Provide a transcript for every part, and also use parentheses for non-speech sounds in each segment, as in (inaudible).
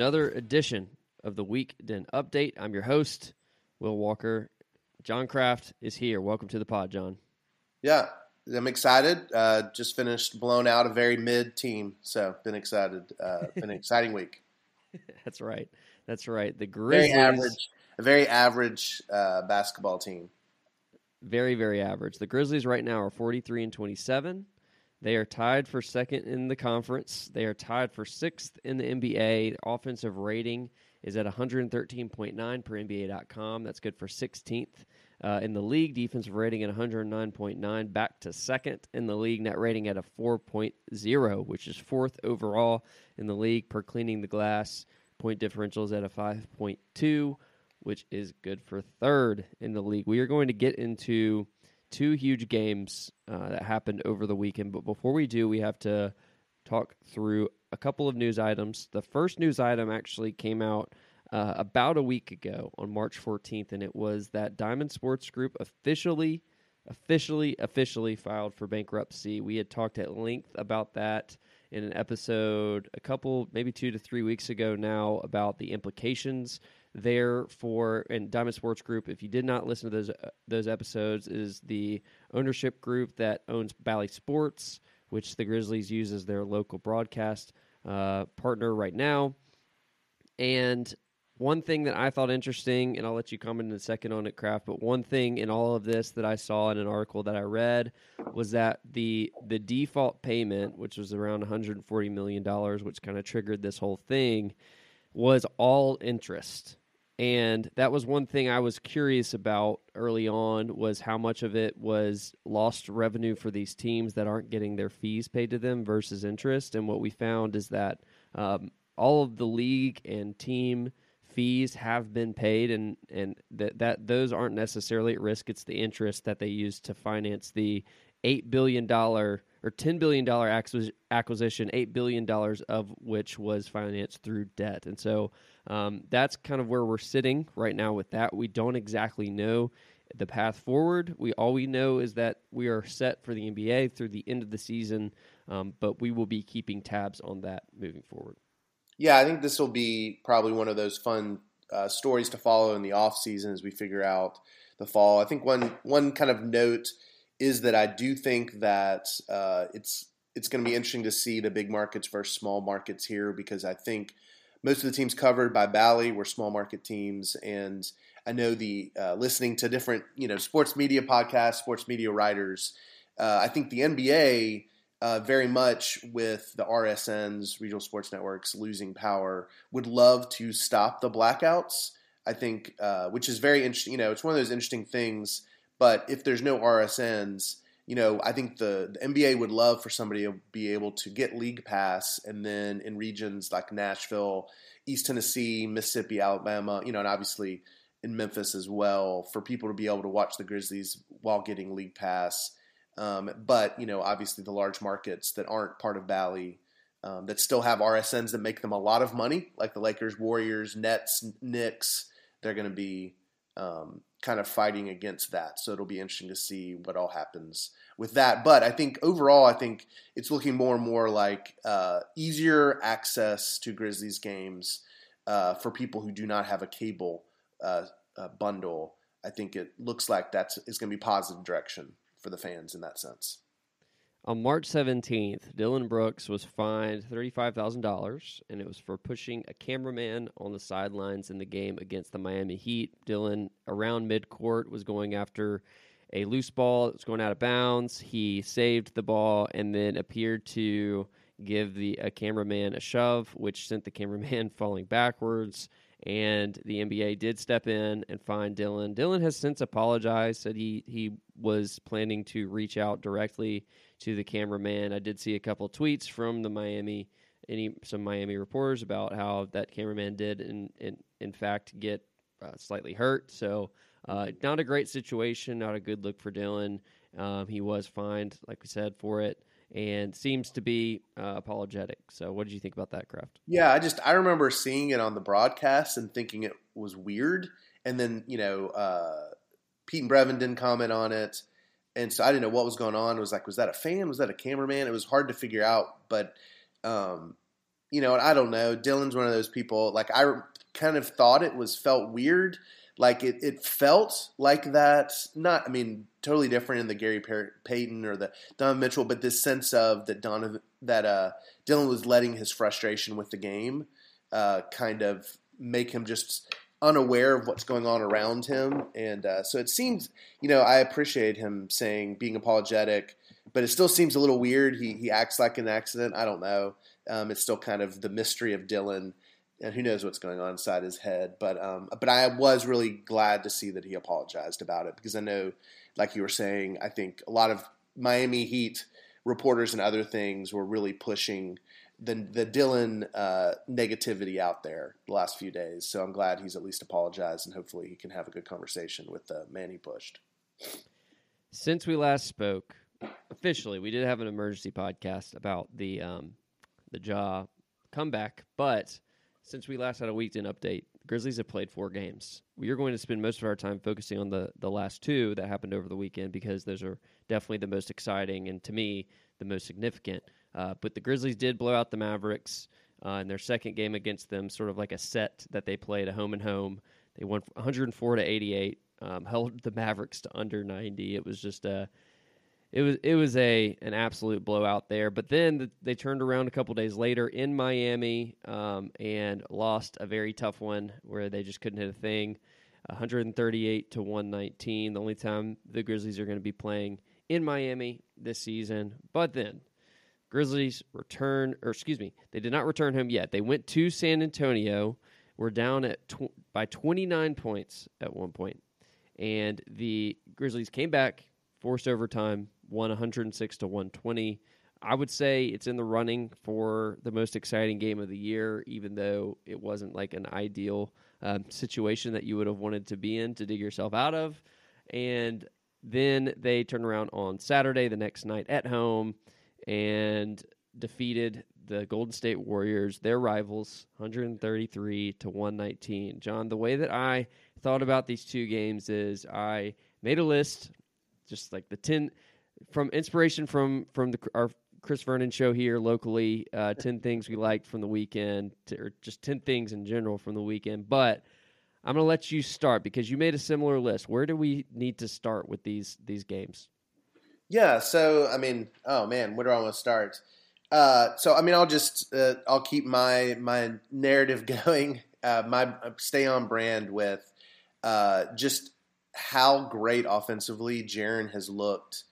Another edition of the WeekDen Update. I'm your host, Will Walker. John Craft is here. Welcome to the pod, John. Yeah, I'm excited. Uh, just finished blown out a very mid team, so been excited. Uh, been an (laughs) exciting week. That's right. That's right. The Grizzlies, very average, a very average uh, basketball team. Very, very average. The Grizzlies right now are 43 and 27. They are tied for second in the conference. They are tied for sixth in the NBA. Offensive rating is at 113.9 per NBA.com. That's good for 16th uh, in the league. Defensive rating at 109.9, back to second in the league. Net rating at a 4.0, which is fourth overall in the league per cleaning the glass. Point differentials at a 5.2, which is good for third in the league. We are going to get into two huge games uh, that happened over the weekend. But before we do, we have to talk through a couple of news items. The first news item actually came out uh, about a week ago on March 14th, and it was that Diamond Sports Group officially, officially, officially filed for bankruptcy. We had talked at length about that in an episode a couple, maybe two to three weeks ago now about the implications there for and Diamond Sports Group. If you did not listen to those uh, those episodes, is the ownership group that owns Bally Sports, which the Grizzlies use as their local broadcast uh, partner right now. And one thing that I thought interesting, and I'll let you comment in a second on it, Craft. But one thing in all of this that I saw in an article that I read was that the the default payment, which was around 140 million dollars, which kind of triggered this whole thing, was all interest and that was one thing I was curious about early on was how much of it was lost revenue for these teams that aren't getting their fees paid to them versus interest. And what we found is that um, all of the league and team fees have been paid, and and that that those aren't necessarily at risk. It's the interest that they use to finance the eight billion dollar or ten billion dollar acquisition, eight billion dollars of which was financed through debt, and so um, that's kind of where we're sitting right now with that. We don't exactly know the path forward. We all we know is that we are set for the NBA through the end of the season, um, but we will be keeping tabs on that moving forward. Yeah, I think this will be probably one of those fun uh, stories to follow in the off season as we figure out the fall. I think one one kind of note is that I do think that uh, it's it's going to be interesting to see the big markets versus small markets here because I think most of the teams covered by Bally were small market teams, and I know the uh, listening to different you know sports media podcasts, sports media writers. Uh, I think the NBA uh, very much with the RSNs, regional sports networks, losing power, would love to stop the blackouts. I think, uh, which is very interesting. You know, it's one of those interesting things. But if there's no RSNs, you know, I think the, the, NBA would love for somebody to be able to get league pass, and then in regions like Nashville, East Tennessee, Mississippi, Alabama, you know, and obviously in Memphis as well, for people to be able to watch the Grizzlies while getting league pass. Um, but you know, obviously the large markets that aren't part of Bally. Um, that still have RSNs that make them a lot of money, like the Lakers, Warriors, Nets, Knicks. They're going to be um, kind of fighting against that. So it'll be interesting to see what all happens with that. But I think overall, I think it's looking more and more like uh, easier access to Grizzlies games uh, for people who do not have a cable uh, bundle. I think it looks like that's is going to be positive direction for the fans in that sense. On March 17th, Dillon Brooks was fined $35,000, and it was for pushing a cameraman on the sidelines in the game against the Miami Heat. Dillon, around midcourt, was going after a loose ball that was going out of bounds. He saved the ball and then appeared to give the a cameraman a shove, which sent the cameraman (laughs) falling backwards. And the NBA did step in and fined Dillon. Dillon has since apologized, said he, he was planning to reach out directly to the cameraman. I did see a couple tweets from the Miami, any some Miami reporters about how that cameraman did in in, in fact get uh, slightly hurt. So uh, not a great situation, not a good look for Dillon. Um, he was fined, like we said, for it, and seems to be uh, apologetic. So, what did you think about that, Craft? Yeah, I just I remember seeing it on the broadcast and thinking it was weird, and then you know uh, Pete and Brevin didn't comment on it and so I didn't know what was going on. It was like, was that a fan? Was that a cameraman? It was hard to figure out, but um, you know, I don't know. Dillon's one of those people. Like I kind of thought it was felt weird. Like it, it felt like that. Not, I mean, totally different in the Gary Payton or the Don Mitchell, but this sense of that Donovan, that uh, Dillon was letting his frustration with the game uh, kind of make him just unaware of what's going on around him. And uh, so it seems, you know, I appreciate him saying being apologetic, but it still seems a little weird. He he acts like an accident. I don't know. Um, it's still kind of the mystery of Dillon, and who knows what's going on inside his head. But um, but I was really glad to see that he apologized about it because I know, like you were saying, I think a lot of Miami Heat reporters and other things were really pushing the the Dillon uh, negativity out there the last few days. So I'm glad he's at least apologized, and hopefully he can have a good conversation with the man he pushed. Since we last spoke, officially, we did have an emergency podcast about the um, the Ja comeback, but since we last had a weekend update, the Grizzlies have played four games. We are going to spend most of our time focusing on the the last two that happened over the weekend because those are definitely the most exciting and to me the most significant. Uh, but the Grizzlies did blow out the Mavericks uh, in their second game against them, sort of like a set that they played a home and home. They won 104 to 88, um, held the Mavericks to under 90. It was just a it was it was a an absolute blowout there. But then the, they turned around a couple days later in Miami um, and lost a very tough one where they just couldn't hit a thing. 138 to 119. The only time the Grizzlies are going to be playing in Miami this season. But then Grizzlies return, or excuse me, they did not return home yet. They went to San Antonio. Were down at tw- by 29 points at one point, and the Grizzlies came back, forced overtime, won 106 to 120. I would say it's in the running for the most exciting game of the year, even though it wasn't like an ideal um, situation that you would have wanted to be in to dig yourself out of. And then they turn around on Saturday, the next night at home, and defeated the Golden State Warriors, their rivals, 133 to 119. John, the way that I thought about these two games is I made a list, just like the 10 from inspiration from from the our Chris Vernon show here locally, uh, (laughs) 10 things we liked from the weekend, to, or just 10 things in general from the weekend. But I'm going to let you start because you made a similar list. Where do we need to start with these these games? Yeah, so I mean, oh man, where do I want to start? Uh, so I mean, I'll just uh, I'll keep my my narrative (laughs) going. Uh, my stay on brand with uh, just how great offensively Jaren has looked.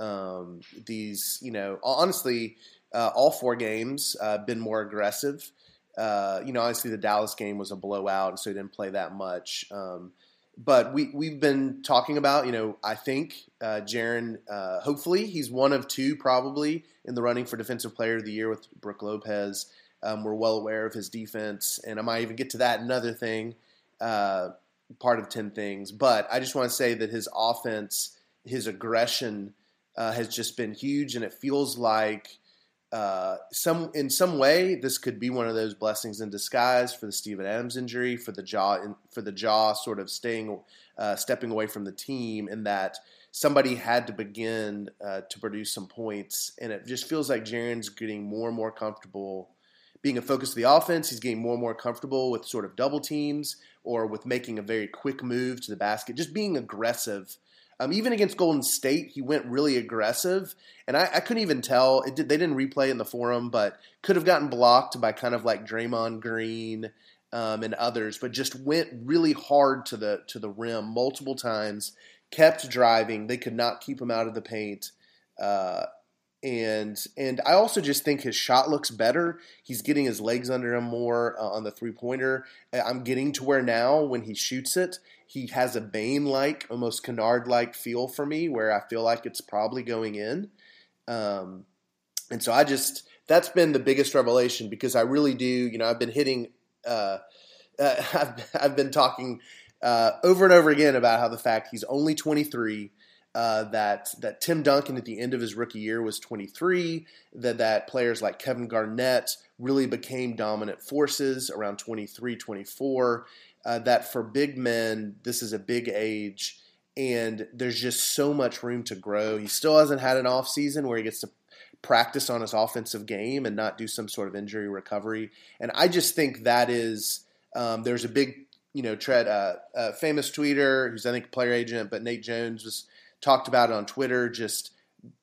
Um, these, you know, honestly, uh, all four games uh, been more aggressive. you know, obviously the Dallas game was a blowout, so he didn't play that much. Um, but we we've been talking about you know I think uh, Jaren uh, hopefully he's one of two probably in the running for defensive player of the year with Brook Lopez. Um, we're well aware of his defense, and I might even get to that another thing, uh, part of ten things. But I just want to say that his offense, his aggression, uh, has just been huge, and it feels like uh, some in some way this could be one of those blessings in disguise for the Steven Adams injury, for the Ja for the Ja sort of staying uh, stepping away from the team, in that somebody had to begin uh, to produce some points, and it just feels like Jaren's getting more and more comfortable being a focus of the offense. He's getting more and more comfortable with sort of double teams or with making a very quick move to the basket, just being aggressive um, even against Golden State, he went really aggressive, and I, I couldn't even tell. Did, they didn't replay in the forum, but could have gotten blocked by kind of like Draymond Green um, and others, but just went really hard to the to the rim multiple times. Kept driving. They could not keep him out of the paint. Uh, and and I also just think his shot looks better. He's getting his legs under him more uh, on the three pointer. I'm getting to where now when he shoots it, he has a Bane like, almost Kennard like feel for me, where I feel like it's probably going in. Um, and so I just that's been the biggest revelation because I really do. You know, I've been hitting. Uh, uh, (laughs) I've I've been talking uh, over and over again about how the fact he's only 23 uh, that that Tim Duncan at the end of his rookie year was 23. That that players like Kevin Garnett really became dominant forces around 23, 24. Uh, that for big men, this is a big age, and there's just so much room to grow. He still hasn't had an off season where he gets to practice on his offensive game and not do some sort of injury recovery. And I just think that is um, there's a big you know tread uh, a famous tweeter who's I think player agent, but Nate Jones was talked about it on Twitter. Just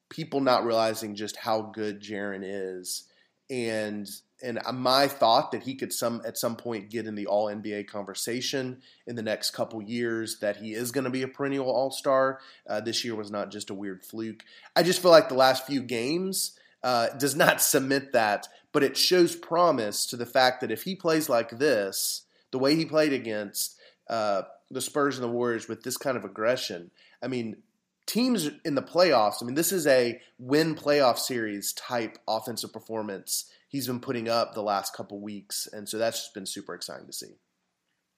people not realizing just how good Jaren is, and and my thought that he could some at some point get in the All NBA conversation in the next couple years. That he is going to be a perennial All Star. Uh, this year was not just a weird fluke. I just feel like the last few games uh, does not (laughs) cement that, but it shows promise to the fact that if he plays like this, the way he played against uh, the Spurs and the Warriors with this kind of aggression, I mean, teams in the playoffs. I mean, this is a win playoff series type offensive performance he's been putting up the last couple weeks, and so that's just been super exciting to see.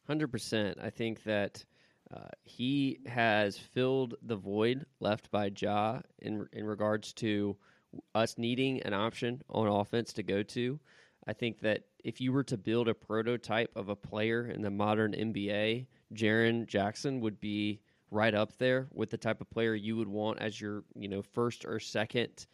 Hundred percent. I think that uh, he has filled the void left by Ja in in regards to us needing an option on offense to go to. I think that if you were to build a prototype of a player in the modern NBA, Jaren Jackson would be right up there with the type of player you would want as your, you know, first or second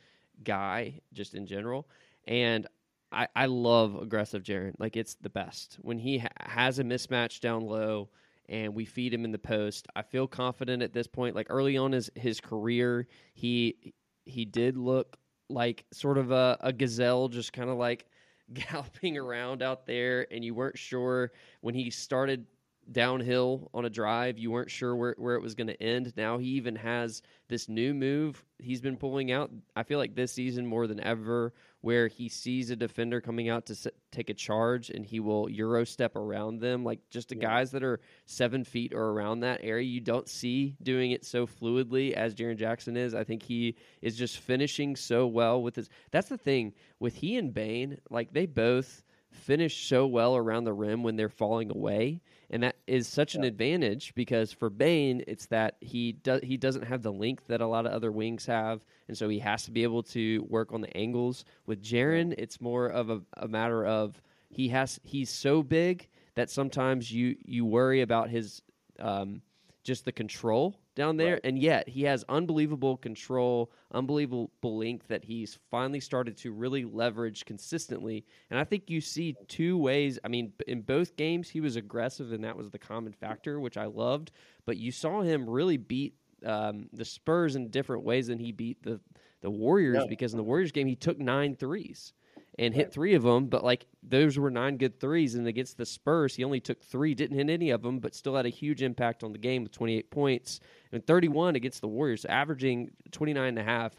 guy just in general. And I, I love aggressive Jaren. Like it's the best when he ha- has a mismatch down low and we feed him in the post. I feel confident at this point. Like early on his his career, he he did look like sort of a, a gazelle, just kind of like (laughs) galloping around out there, and you weren't sure when he started downhill on a drive. You weren't sure where, where it was going to end. Now he even has this new move he's been pulling out. I feel like this season more than ever, where he sees a defender coming out to s- take a charge and he will euro step around them. Like just the yeah. guys that are seven feet or around that area, you don't see doing it so fluidly as Jaren Jackson is. I think he is just finishing so well with his. That's the thing with he and Bane. Like they both finish so well around the rim when they're falling away and that is such yeah. an advantage because for Bane, it's that he does he doesn't have the length that a lot of other wings have, and so he has to be able to work on the angles. With Jaren, it's more of a, a matter of he has he's so big that sometimes you you worry about his um, just the control down there, right. and yet he has unbelievable control, unbelievable length that he's finally started to really leverage consistently. And I think you see two ways. I mean, in both games, he was aggressive, and that was the common factor, which I loved. But you saw him really beat um, the Spurs in different ways than he beat the the Warriors, because in the Warriors game, he took nine threes and hit three of them, but like those were nine good threes. And against the Spurs, he only took three, didn't hit any of them, but still had a huge impact on the game with 28 points and 31 against the Warriors, averaging 29 and a half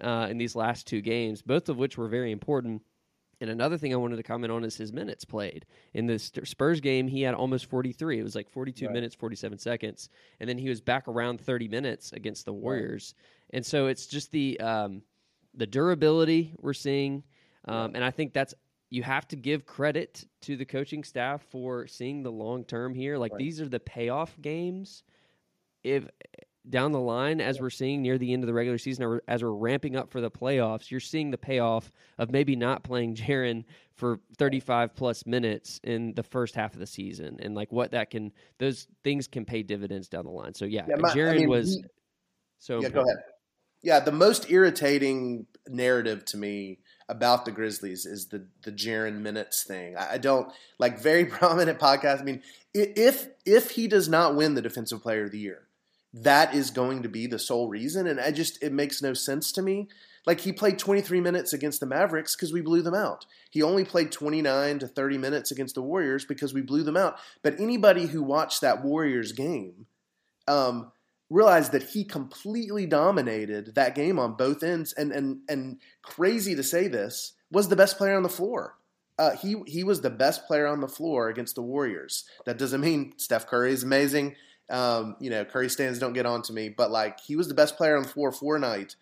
uh, in these last two games, both of which were very important. And another thing I wanted to comment on is his minutes played. In the Spurs game, he had almost 43. It was like 42 right. minutes, 47 seconds. And then he was back around 30 minutes against the Warriors. Right. And so it's just the um, the durability we're seeing um, and I think that's you have to give credit to the coaching staff for seeing the long term here. Like right. these are the payoff games. If down the line, as we're seeing near the end of the regular season, or as we're ramping up for the playoffs, you're seeing the payoff of maybe not playing (laughs) Jaren for 35 plus minutes in the first half of the season, and like what that can, those things can pay dividends down the line. So yeah, yeah Jaren I mean, was he, so. Yeah, important. go ahead. Yeah, the most irritating narrative to me about the Grizzlies is the the Jaren minutes thing. I, don't like very (laughs) prominent podcast. I mean, if if he does not win the Defensive Player of the Year, that is going to be the sole reason, and I just it makes no sense to me. Like he played 23 minutes against the Mavericks because we blew them out. He only played 29 to 30 minutes against the Warriors because we blew them out. But anybody who watched that Warriors game, um, realized that he completely dominated that game on both ends and and and crazy to say this was the best player on the floor. Uh, he he was the best player on the floor against the Warriors. That doesn't mean Steph Curry is amazing. Um, you know, Curry stands don't get on to me, but like he was the best player on the floor for a night,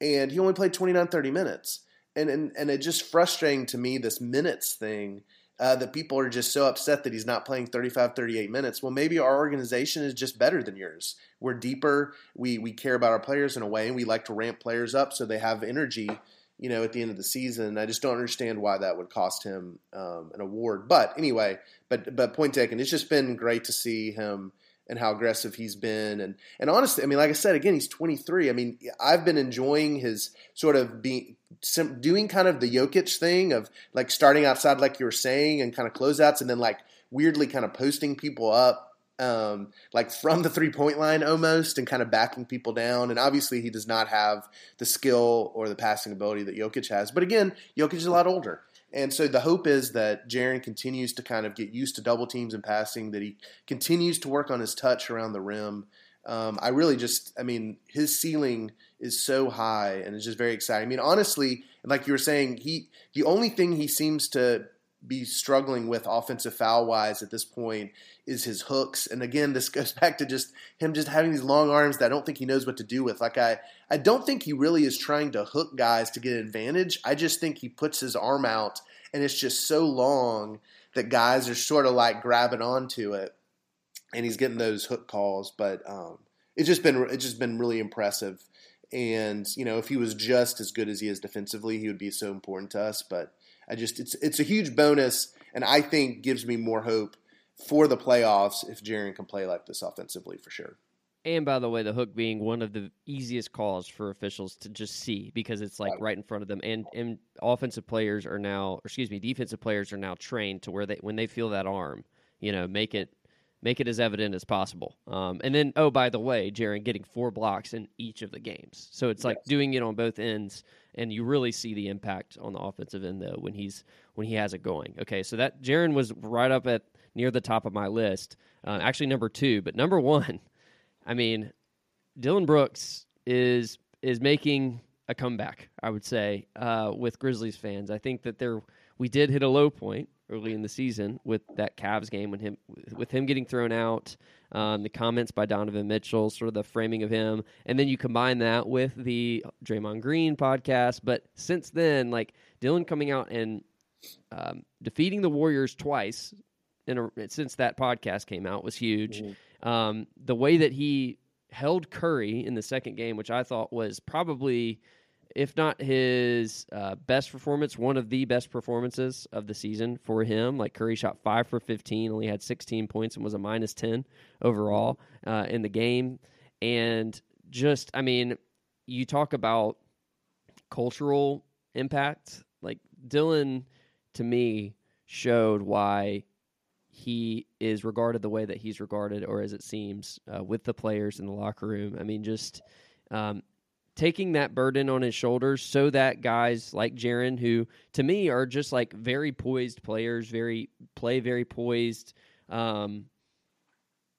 and he only played 29, 30 minutes. And and and it just frustrating to me this minutes thing uh, that people are just so upset that he's not playing 35, 38 minutes. Well, maybe our organization is just better than yours. We're deeper. We we care about our players in a way, and we like to ramp players up so they have energy. You know, at the end of the season, I just don't understand why that would cost him um, an award. But anyway, but but point taken. It's just been great to see him and how aggressive he's been. And and honestly, I mean, like I said again, he's 23. I mean, I've been enjoying his sort of being sim- doing kind of the Jokic thing of like starting outside, like you were saying, and kind of closeouts, and then like weirdly kind of posting people up um, like from the three point line almost and kind of backing people down. And obviously, he does not have the skill or the passing ability that Jokic has. But again, Jokic is a lot older. And so the hope is that Jaren continues to kind of get used to double teams and passing, that he continues to work on his touch around the rim. Um, I really just, I mean, his ceiling is so high and it's just very exciting. I mean, honestly, like you were saying, he the only thing he seems to be struggling with offensive foul wise at this point is his hooks. And again, this (laughs) goes back to just him just having these long arms that I don't think he knows what to do with. Like I, I don't think he really is trying to hook guys to get an advantage. I just think he puts his arm out and it's just so long that guys are sort of like grabbing onto it, and he's getting those hook calls. But um, it's just been it's just been really impressive. And you know, if he was just as good as he is defensively, he would be so important to us. But I just it's it's a huge bonus, and I think gives me more hope for the playoffs if Jaren can play like this offensively for sure. And by the way, the hook being one of the easiest calls for officials to just see because it's like right, right in front of them. And and offensive players are now, excuse me, defensive players are now trained to where they when they feel that arm, you know, make it make it as evident as possible. Um, and then, oh, by the way, Jaren getting four blocks in each of the games, so it's like yes. doing it on both ends and you really see the impact on the offensive end though when he's when he has it going. Okay, so that Jaren was right up at near the top of my list, uh, actually number two, but number one, I mean, Dillon Brooks is is making a comeback. I would say uh, with Grizzlies fans, I think that there we did hit a low point early in the season with that Cavs game when him with him getting thrown out um, the comments by Donovan Mitchell, sort of the framing of him, and then you combine that with the Draymond Green podcast. But since then, like Dillon coming out and um, defeating the Warriors twice in a, since that podcast came out was huge. Mm-hmm. Um, the way that he held Curry in the second game, which I thought was probably if not his uh, best performance, one of the best performances of the season for him. Like Curry shot five for 15, only had 16 points, and was a minus 10 overall uh, in the game. And just, I mean, you talk about cultural impact. Like Dillon, to me, showed why he is regarded the way that he's regarded, or as it seems, uh, with the players in the locker room. I mean, just um, taking that burden on his shoulders so that guys like Jaren, who to me are just like very poised players, very play very poised, um,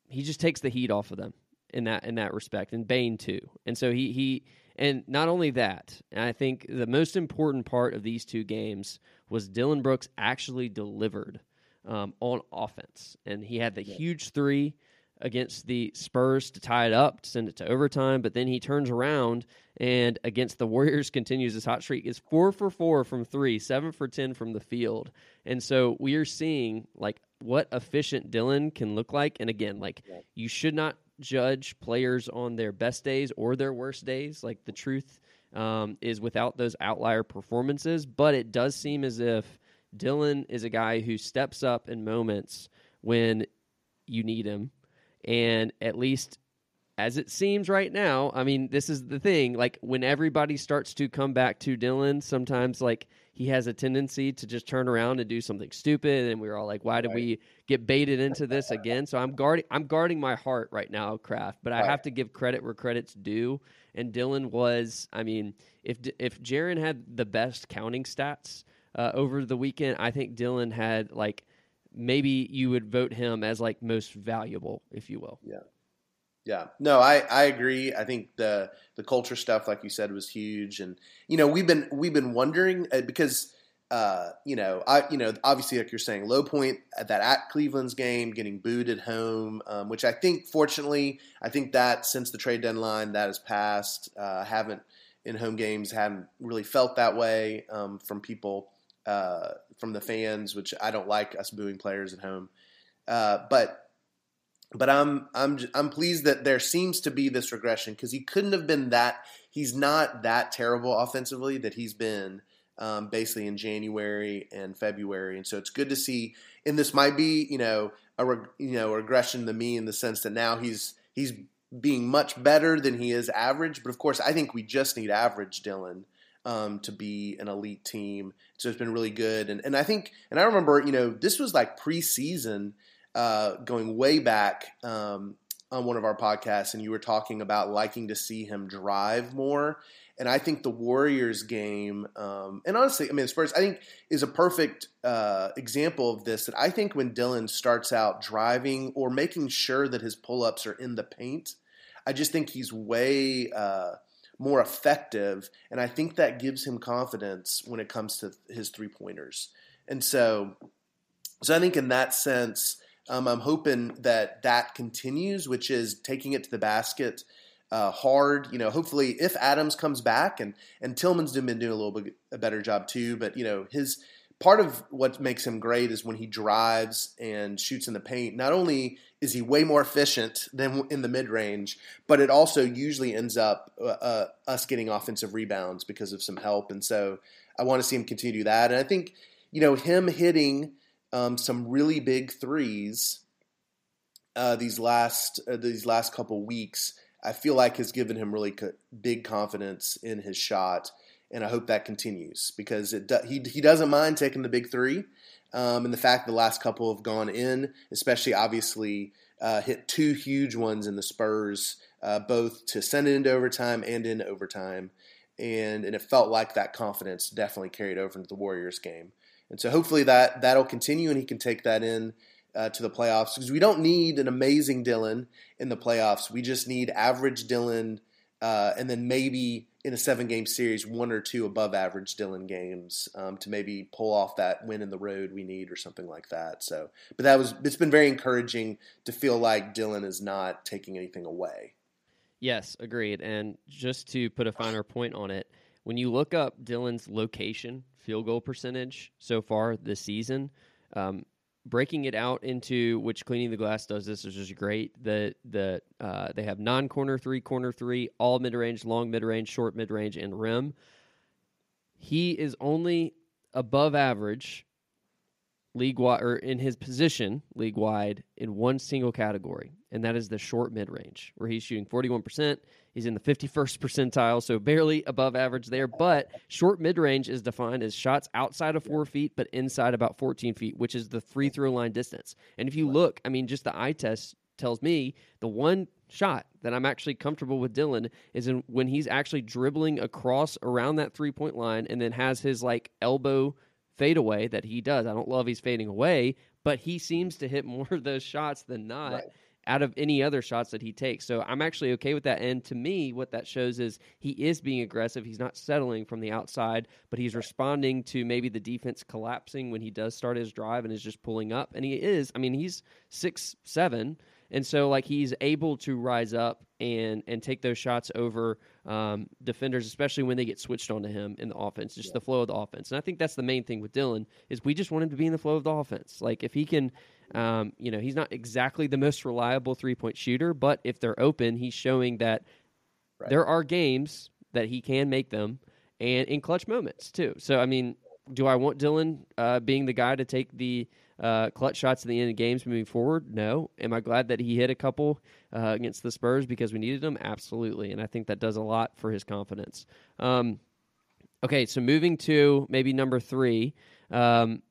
he just takes the heat off of them in that in that respect, and Bane too. And so he he and not only that, I think the most important part of these two games was Dillon Brooks actually delivered um, on offense, and he had the yeah. huge three against the Spurs to tie it up, to send it to overtime. But then he turns around and against the Warriors (laughs) continues his hot streak. Is four for four from three, seven for ten from the field, and so we are seeing like what efficient Dillon can look like. And again, like you should not judge players on their best days or their worst days. Like the truth um, is without those outlier performances, but it does seem as if Dillon is a guy who steps up in moments when you need him and at least as it seems right now, I mean, this is the thing. Like when everybody starts to come back to Dillon, sometimes like he has a tendency to just turn around and do something stupid, and we're all like, "Why did right. we get baited into this again?" So I'm guarding, I'm guarding my heart right now, Craft. But I right. have to give credit where credit's due. And Dillon was, I mean, if if Jaren had the best counting stats uh, over the weekend, I think Dillon had like maybe you would vote him as like most valuable, if you will. Yeah. Yeah, no, I, I agree. I think the the culture stuff, like you said, was huge, and you know we've been we've been wondering uh, because uh, you know I you know obviously like you're saying low point at that at Cleveland's game, getting booed at home, um, which I think fortunately I think that since the trade deadline that has passed, uh, haven't in home games haven't really felt that way um, from people uh, from the fans, which I don't like us booing players at home. Uh, but but I'm I'm I'm pleased that there seems to be this regression because he couldn't have been that. He's not that terrible offensively that he's been um, basically in January and February, and so it's good to see. And this might be you know a you know a regression to me in the sense that now he's he's being much better than he is average. But of course, I think we just need average Dillon um, to be an elite team. So it's been really good. And and I think and I remember you know this was like preseason, uh, going way back um, on one of our podcasts, and you were talking about liking to see him drive more. And I think the Warriors game, um, and honestly, I mean, Spurs, I think is a perfect uh, example of this. That I think when Dillon starts out driving or making sure that his pull ups are in the paint, I just think he's way uh, more effective, and I think that gives him confidence when it comes to his three pointers. And so, so I think in that sense, um, I'm hoping that that continues, which is taking it to the basket uh, hard. You know, hopefully, if Adams comes back and and Tillman's been doing a little bit a better job too, but you know his part of what makes him great is when he drives and shoots in the paint. Not only is he way more efficient than in the mid range, but it also usually ends up uh, uh, us getting offensive rebounds because of some help. And so I want to see him continue that. And I think you know him hitting um, some really big threes uh, these last uh, these last couple weeks. I feel like has given him really co- big confidence in his shot and I hope that continues because it do, he he doesn't mind taking the big three, um, and the fact the last couple have gone in, especially obviously uh, hit two huge ones in the Spurs, uh, both to send it into overtime and in overtime, and and it felt like that confidence definitely carried over into the Warriors game, and so hopefully that that'll continue and he can take that in. Uh, to the playoffs because we don't need an amazing Dillon in the playoffs. We just need average Dillon, uh, and then maybe in a seven game series, one or two above average Dillon games um, to maybe pull off that win in the road we need or something like that. So, but that was it's been very encouraging to feel like Dillon is not taking anything away. Yes, agreed. And just to put a finer point on it, when you look up Dillon's location field goal percentage so far this season, um, breaking it out into which cleaning the glass does this is just great. The the uh, they have non corner three, corner three, all mid range, long mid range, short mid range, and rim. He is only above average league wide or in his position league wide in one single category, and that is the short mid range, where he's shooting 41%. He's in the 51st percentile, so barely above average there. But short mid range is defined as shots outside of four feet, but inside about 14 feet, which is the free throw line distance. And if you look, I mean, just the eye test tells me the one shot that I'm actually comfortable with Dillon is in when he's actually dribbling across around that three point line and then has his like elbow fadeaway that he does. I don't love he's fading away, but he seems to hit (laughs) more of those shots than not. Right. Out of any other shots that he takes. So I'm actually okay with that. And to me, what that shows is he is being aggressive. He's not settling from the outside, but he's responding to maybe the defense collapsing when he does start his drive and is just pulling up. And he is, I mean, he's six, seven. And so, like, he's able to rise up and and take those shots over um, defenders, especially when they get switched onto him in the offense, just yeah. the flow of the offense. And I think that's the main thing with Dillon is we just want him to be in the flow of the offense. Like if he can, um, you know, he's not exactly the most reliable three point shooter, but if they're open, he's showing that right. there are games that he can make them and in clutch moments too. So I mean, do I want Dillon uh, being the guy to take the uh, clutch shots at the end of games moving forward? No. Am I glad that he hit a couple uh, against the Spurs because we needed them? Absolutely. And I think that does a lot for his confidence. Um, okay, so moving to maybe number three. Um,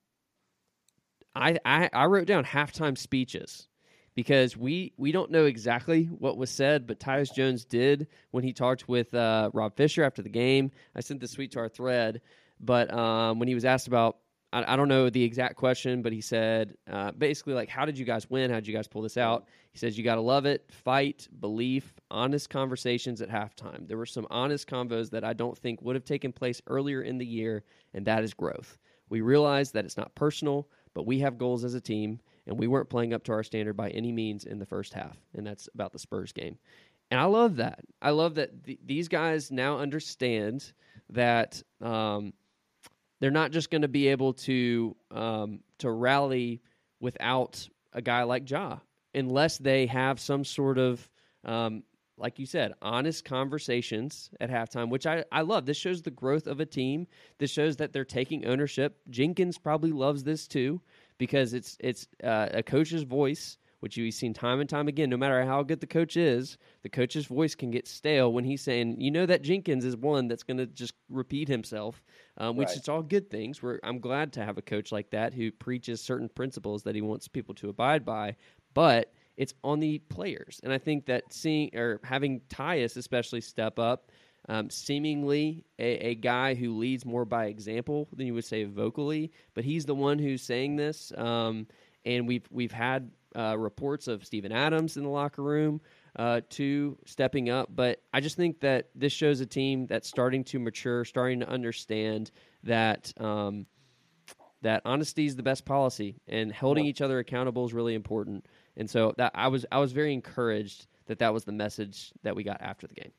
I, I, I wrote down halftime speeches because we we don't know exactly what was said, but Tyus Jones did when he talked with uh, Rob Fischer after the game. I sent this tweet to our thread, but um, when he was asked about I, I don't know the exact question, but he said uh, basically like, "How did you guys win? How did you guys pull this out?" He says, "You got to love it, fight, belief, honest conversations at halftime. There were some honest convos that I don't think would have taken place earlier in the year, and that is growth. We realize that it's not personal, but we have goals as a team." And we weren't playing up to our standard by any means in the first half. And that's about the Spurs game. And I love that. I love that th- these guys now understand that um, they're not just going to be able to um, to rally without a guy like Ja, unless they have some sort of um, like you said, honest conversations at halftime, which I, I love. This shows the growth of a team. This shows that they're taking ownership. Jenkins probably loves this too because it's it's uh, a coach's voice which we've seen time and time again. No matter how good the coach is, the coach's voice can get stale when he's saying, "You know that Jenkins is one that's going to just repeat himself," um, which Right. it's all good things. Where I'm glad to have a coach like that who preaches certain principles that he wants people to abide by, but it's on the players. And I think that seeing or having Tyus especially step up, um, seemingly a, a guy who leads more by example than you would say vocally, but he's the one who's saying this. Um, and we've we've had uh, reports of Steven Adams in the locker room. Uh, too stepping up, but I just think that this shows a team that's starting to mature, starting to understand that um, that honesty is the best policy, and holding each other accountable is really important. And so that I was I was very encouraged that that was the message that we got after the game.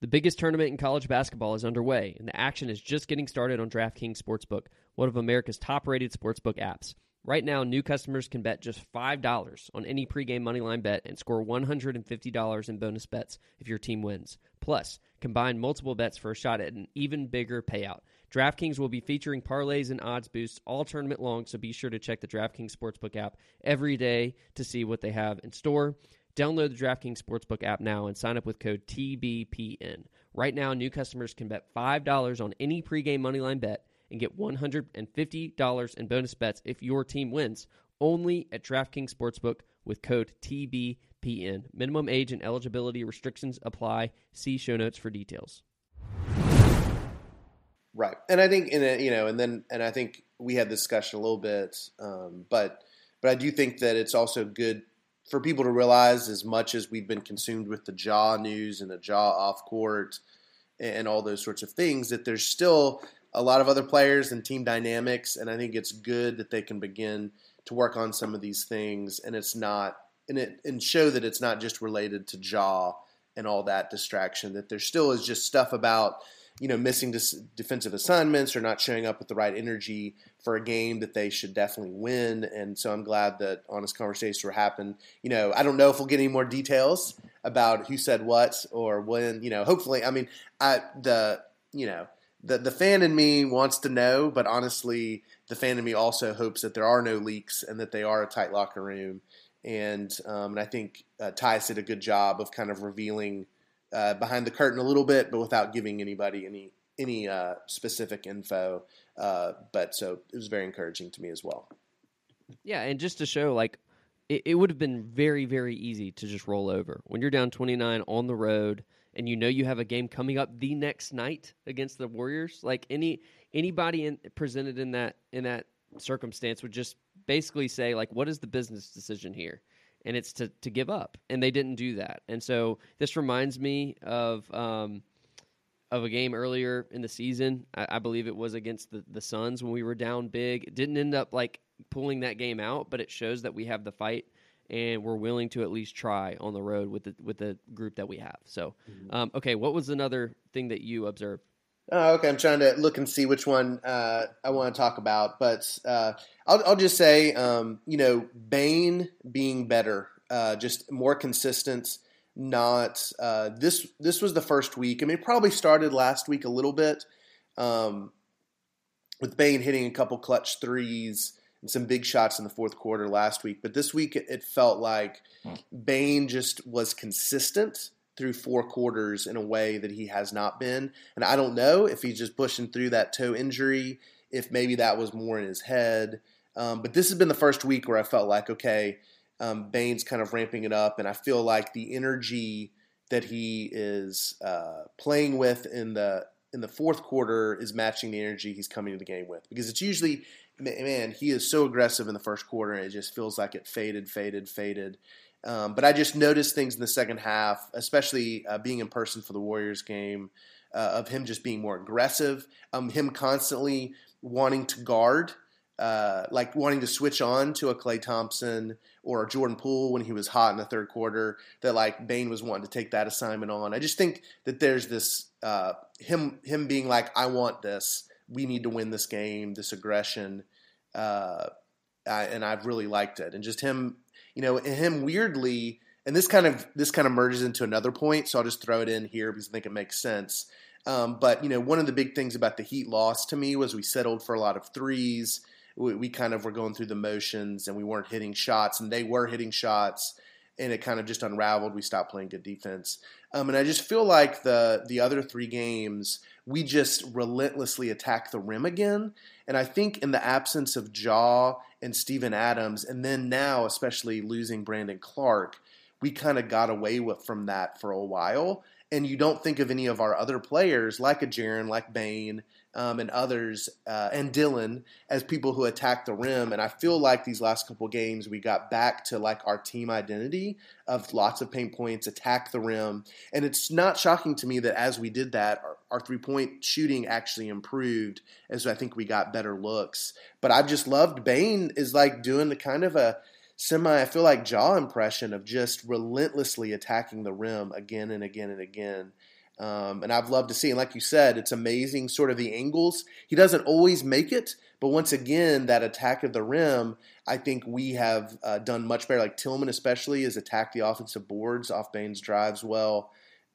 The biggest tournament in college basketball is underway, and the action is just getting started on DraftKings Sportsbook, one of America's top-rated sportsbook apps. Right now, new customers can bet just $5 on any pregame moneyline bet and score $150 in bonus bets if your team wins. Plus, combine multiple bets for a shot at an even bigger payout. DraftKings will be featuring parlays and odds boosts all tournament long, so be sure to check the DraftKings Sportsbook app every day to see what they have in store. Download the DraftKings Sportsbook app now and sign up with code TBPN. Right now, new customers can bet $5 on any pregame moneyline bet and get $150 in bonus bets if your team wins. Only at DraftKings Sportsbook with code TBPN. Minimum age and eligibility restrictions apply. See show notes for details. Right, and I think in a you know, and then and I think we had this discussion a little bit, um, but but I do think that it's also good for people to realize as much as we've been consumed with the Ja news and the Ja off court and all those sorts of things, that there's still a lot of other players and team dynamics, and I think it's good that they can begin to work on some of these things, and it's not and it and show that it's not just related to Ja and all that distraction. That there still is just stuff about you know, missing dis- defensive assignments or not showing up with the right energy for a game that they should definitely win. And so I'm glad that honest conversations were happening. You know, I don't know if we'll get any more details about who said what or when. You know, hopefully, I mean, I the you know the the fan in me wants to know, but honestly, the fan in me also hopes that there are no leaks and that they are a tight locker room. And um, and I think uh, Tyus did a good job of kind of revealing uh, behind the curtain a little bit, but without giving anybody any any uh, specific info. Uh, but so it was very encouraging to me as well. Yeah, and just to show, like, it, it would have been very, very easy to just roll over when you're down 29 on the road and you know you have a game coming up the next night against the Warriors. Like any anybody in, presented in that in that circumstance would just basically say, like, what is the business decision here? And it's to to give up, and they didn't do that. And so this reminds me of. Um, of a game earlier in the season. I, I believe it was against the, the Suns when we were down big. It didn't end up like pulling that game out, but it shows that we have the fight and we're willing to at least try on the road with the with the group that we have. So, um, okay, what was another thing that you observed? Oh, okay. I'm trying to look and see which one uh, I want to talk about, but uh, I'll, I'll, just say, um, you know, Bane being better, uh, just more consistent. Not uh, this. This was the first week. I mean, it probably started last week a little bit, um, with Bane hitting a couple clutch threes and some big shots in the fourth quarter last week. But this week, it, felt like Bane just was consistent through four quarters in a way that he has not been. And I don't know if he's just pushing through that toe injury, if maybe that was more in his head. Um, but this has been the first week where I felt like, okay, um, Bane's kind of ramping it up, and I feel like the energy that he is uh, playing with in the in the fourth quarter is matching the energy he's coming to the game with. Because it's usually, man, he is so aggressive in the first quarter, it just feels like it faded, faded, faded. Um, but I just noticed things in the second half, especially uh, being in person for the Warriors game, uh, of him just being more aggressive, um, him constantly wanting to guard, uh, like wanting to switch on to a Klay Thompson or a Jordan Poole when he was hot in the third quarter. That like Bane was wanting to take that assignment on. I just think that there's this uh, him him being like, I want this. We need to win this game. This aggression. Uh, I, and I've really liked it. And just him, you know, him weirdly, and this kind of this kind of merges into another point. So I'll just throw it in here because I think it makes sense. Um, but you know, one of the big things about the Heat loss to me was we settled for a lot of threes. we, we kind of were going through the motions and we weren't hitting shots, and they were hitting shots, and it kind of just unraveled. We stopped playing good defense, um, and I just feel like the the other three games we just relentlessly attack the rim again. And I think in the absence of Ja and Steven Adams, and then now especially losing Brandon Clarke, we kind of got away with from that for a while. And you don't think of any of our other players like a Jaren, like Bane, um, and others, uh, and Dillon as people who attack the rim. And I feel like these last couple games we got back to like our team identity of lots of paint points, attack the rim. And it's not shocking to me that as we did that, our, our three point shooting actually improved as I think we got better looks. But I've just loved Bane is like doing the kind of a semi, I feel like Ja impression of just relentlessly attacking the rim again and again and again. Um, and I've loved to see. And like you said, it's amazing sort of the angles. He doesn't always make it, but once again, that attack of the rim, I think we have uh, done much better. Like Tillman, especially, has attacked the offensive boards off Bane's drives well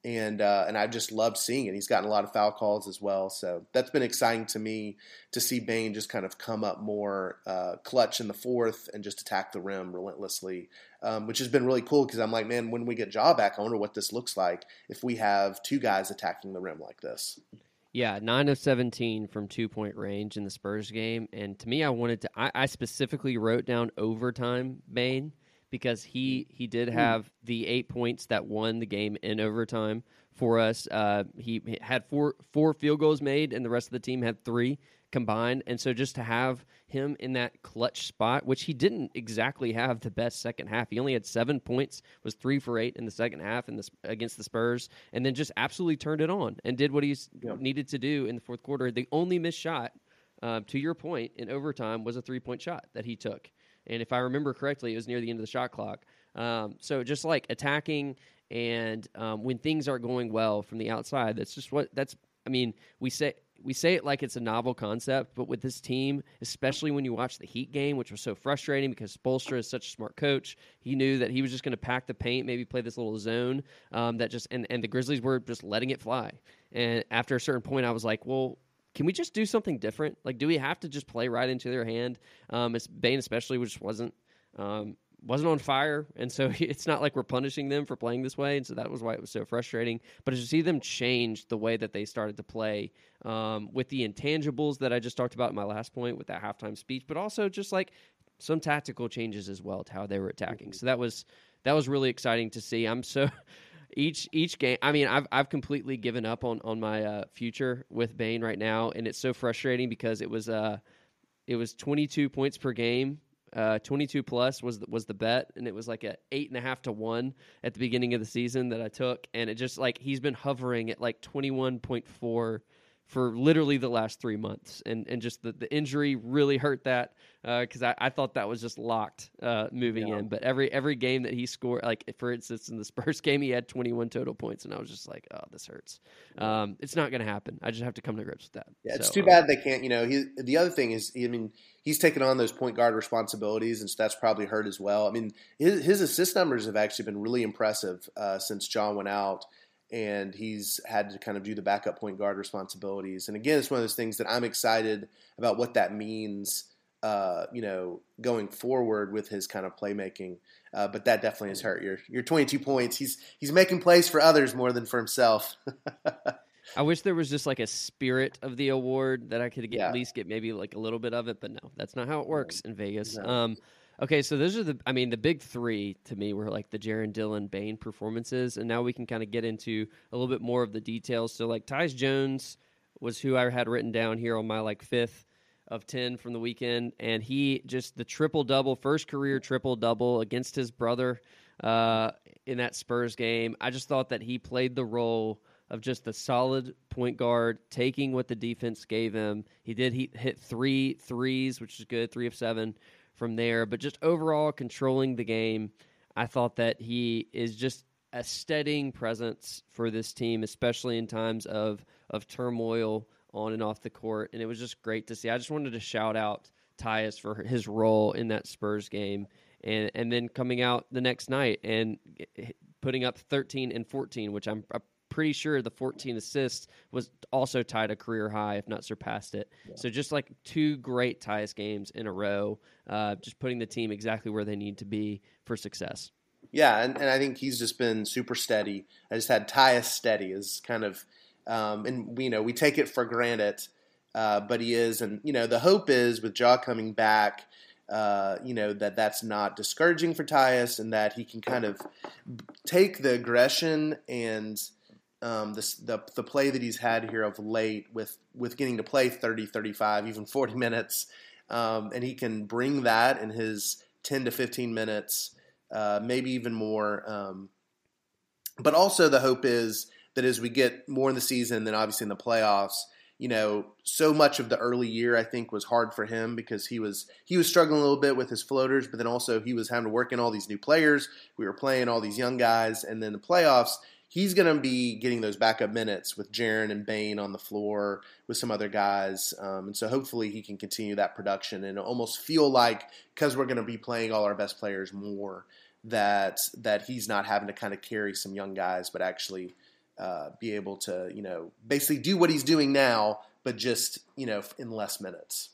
and uh, and I just loved seeing it. He's gotten a lot of foul calls as well, so that's been exciting to me to see Bane just kind of come up more uh, clutch in the fourth and just attack the rim relentlessly, um, which has been really cool because I'm like, man, when we get Ja back, I wonder what this looks like if we have two guys attacking the rim like this. Yeah, nine of seventeen from two point range in the Spurs game, and to me, I wanted to. I, I specifically wrote down overtime Bane because he he did hmm. have the eight points that won the game in overtime for us. Uh, he had four four field goals made, and the rest of the team had three combined. And so just to have him in that clutch spot, which he didn't exactly have the best second half. He only had seven points, was three for eight in the second half in the, against the Spurs, and then just absolutely turned it on and did what he yep. needed to do in the fourth quarter. The only missed shot, uh, to your point, in overtime was a three point shot that he took. And if I remember correctly, it was near the end of the shot clock. Um, so just like attacking and um, when things aren't going well from the outside, that's just what that's. I mean, we say we say it like it's a novel concept, but with this team, especially when you watch the Heat game, which was so frustrating because Spoelstra is such a smart coach, he knew that he was just going to pack the paint, maybe play this little zone um, that just and and the Grizzlies were just letting it fly. And after a certain point, I was like, well, can we just do something different? Like, do we have to just play right into their hand? Um, Bane especially, which wasn't um, wasn't on fire, and so (laughs) it's not like we're punishing them for playing this way, and so that was why it was so frustrating. But to see them change the way that they started to play um, with the intangibles that I just talked about in my last point with that halftime speech, but also just like some tactical changes as well to how they were attacking. Mm-hmm. So that was that was really exciting to see. I'm so (laughs) each each game. I mean, I've I've completely given up on on my uh, future with Bane right now, and it's so frustrating because it was uh it was 22 points per game. Uh, 22 plus was the, was the bet, and it was like a eight and a half to one at the beginning of the season that I took, and it just like he's been hovering at like 21.4 for literally the last three months, and and just the, the injury really hurt that because uh, I, I thought that was just locked uh, moving yeah. in. But every every game that he scored, like for instance in the (laughs) Spurs game, he had 21 total points, and I was just like, oh, this hurts. Um, it's not going to happen. I just have to come to grips with that. Yeah, it's so, too um, bad they can't. You know, he, the other thing is, I mean, he's taken on those point guard responsibilities, and so that's probably hurt as well. I mean, his, his assist numbers have actually been really impressive uh, since John went out and he's had to kind of do the backup point guard responsibilities. And again, it's one of those things that I'm excited about what that means, uh, you know, going forward with his kind of playmaking. Uh, but that definitely has hurt. Your your 22 points. He's he's making plays for others more than for himself. (laughs) I wish there was just like a spirit of the award that I could get, yeah. at least get maybe like a little bit of it, but no, that's not how it works in Vegas. No. Um, Okay, so those are the, I mean, the big three to me were like the Jaren Dillon Bane performances, and now we can kind of get into a little bit more of the details. So, like, Tyus Jones was who I had written down here on my like fifth of 10 from the weekend, and he just the triple double, first career triple double against his brother uh, in that Spurs game. I just thought that he played the role of just the solid point guard, taking what the defense gave him. He did he hit three threes, which is good, three of seven from there. But just overall controlling the game, I thought that he is just a steadying presence for this team, especially in times of of turmoil on and off the court. And it was just great to see. I just wanted to shout out Tyus for his role in that Spurs game, and and then coming out the next night and eh, putting up 13 and 14, which I'm pretty sure the 14 assists was also tied a career high, if not surpassed it. Yeah. So just like two great Tyus games in a row, uh, just putting the team exactly where they need to be for success. Yeah, and, and I think he's just been super steady. I just had Tyus steady is kind of, um, and you know we take it for granted, uh, but he is, and you know the hope is with Ja coming back uh, you know that that's not discouraging for Tyus, and that he can kind of take the aggression and um, the, the, the play that he's had here of late with with getting to play 30, 35, even 40 (laughs) minutes, um, and he can bring that in his 10 to 15 minutes, uh, maybe even more. Um, but also the hope is that as we get more in the season, then obviously in the playoffs, you know, so much of the early year I think was hard for him because he was he was struggling a little bit with his floaters, but then also he was having to work in all these new players. We were playing all these young guys, and then the playoffs, he's going to be getting those backup minutes with Jaren and Bane on the floor with some other guys, um, and so hopefully he can continue that production and almost feel like because we're going to be playing all our best players more that that he's not having to kind of carry some young guys, but actually uh, be able to, you know, basically do what he's doing now, but just, you know, in less minutes.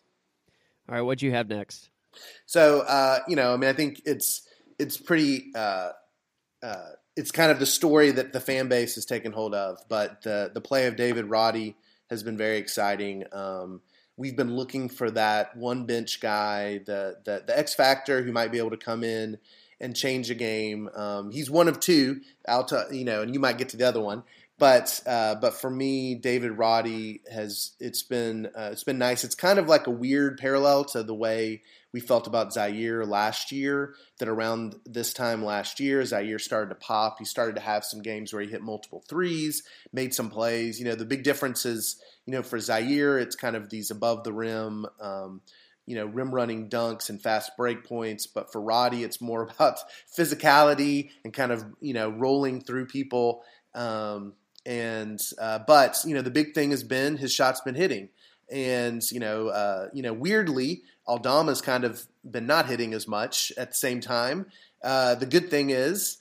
All right, what do you have next? So, uh, you know, I mean, I think it's it's pretty. Uh, uh, it's kind of the story that the fan base has taken hold of, but the the play of David Roddy has been very exciting. Um, we've been looking for that one bench guy, the, the the X factor who might be able to come in and change a game. Um, he's one of two. To you know, and you might get to the other one. But uh, but for me, David Roddy has it's been uh, it's been nice. It's kind of like a weird parallel to the way we felt about Ziaire last year. That around this time last year, Ziaire started to pop. He started to have some games where he hit multiple threes, made some plays. You know, the big difference is you know for Ziaire, it's kind of these above the rim. Um, you know, rim running dunks and fast break points. But for Roddy, it's more (laughs) about physicality and kind of, you know, rolling through people. Um, and, uh, but, you know, the big thing has been his shot's been hitting. And, you know, uh, you know, weirdly, Aldama's kind of been not hitting as much at the same time. Uh, the good thing is,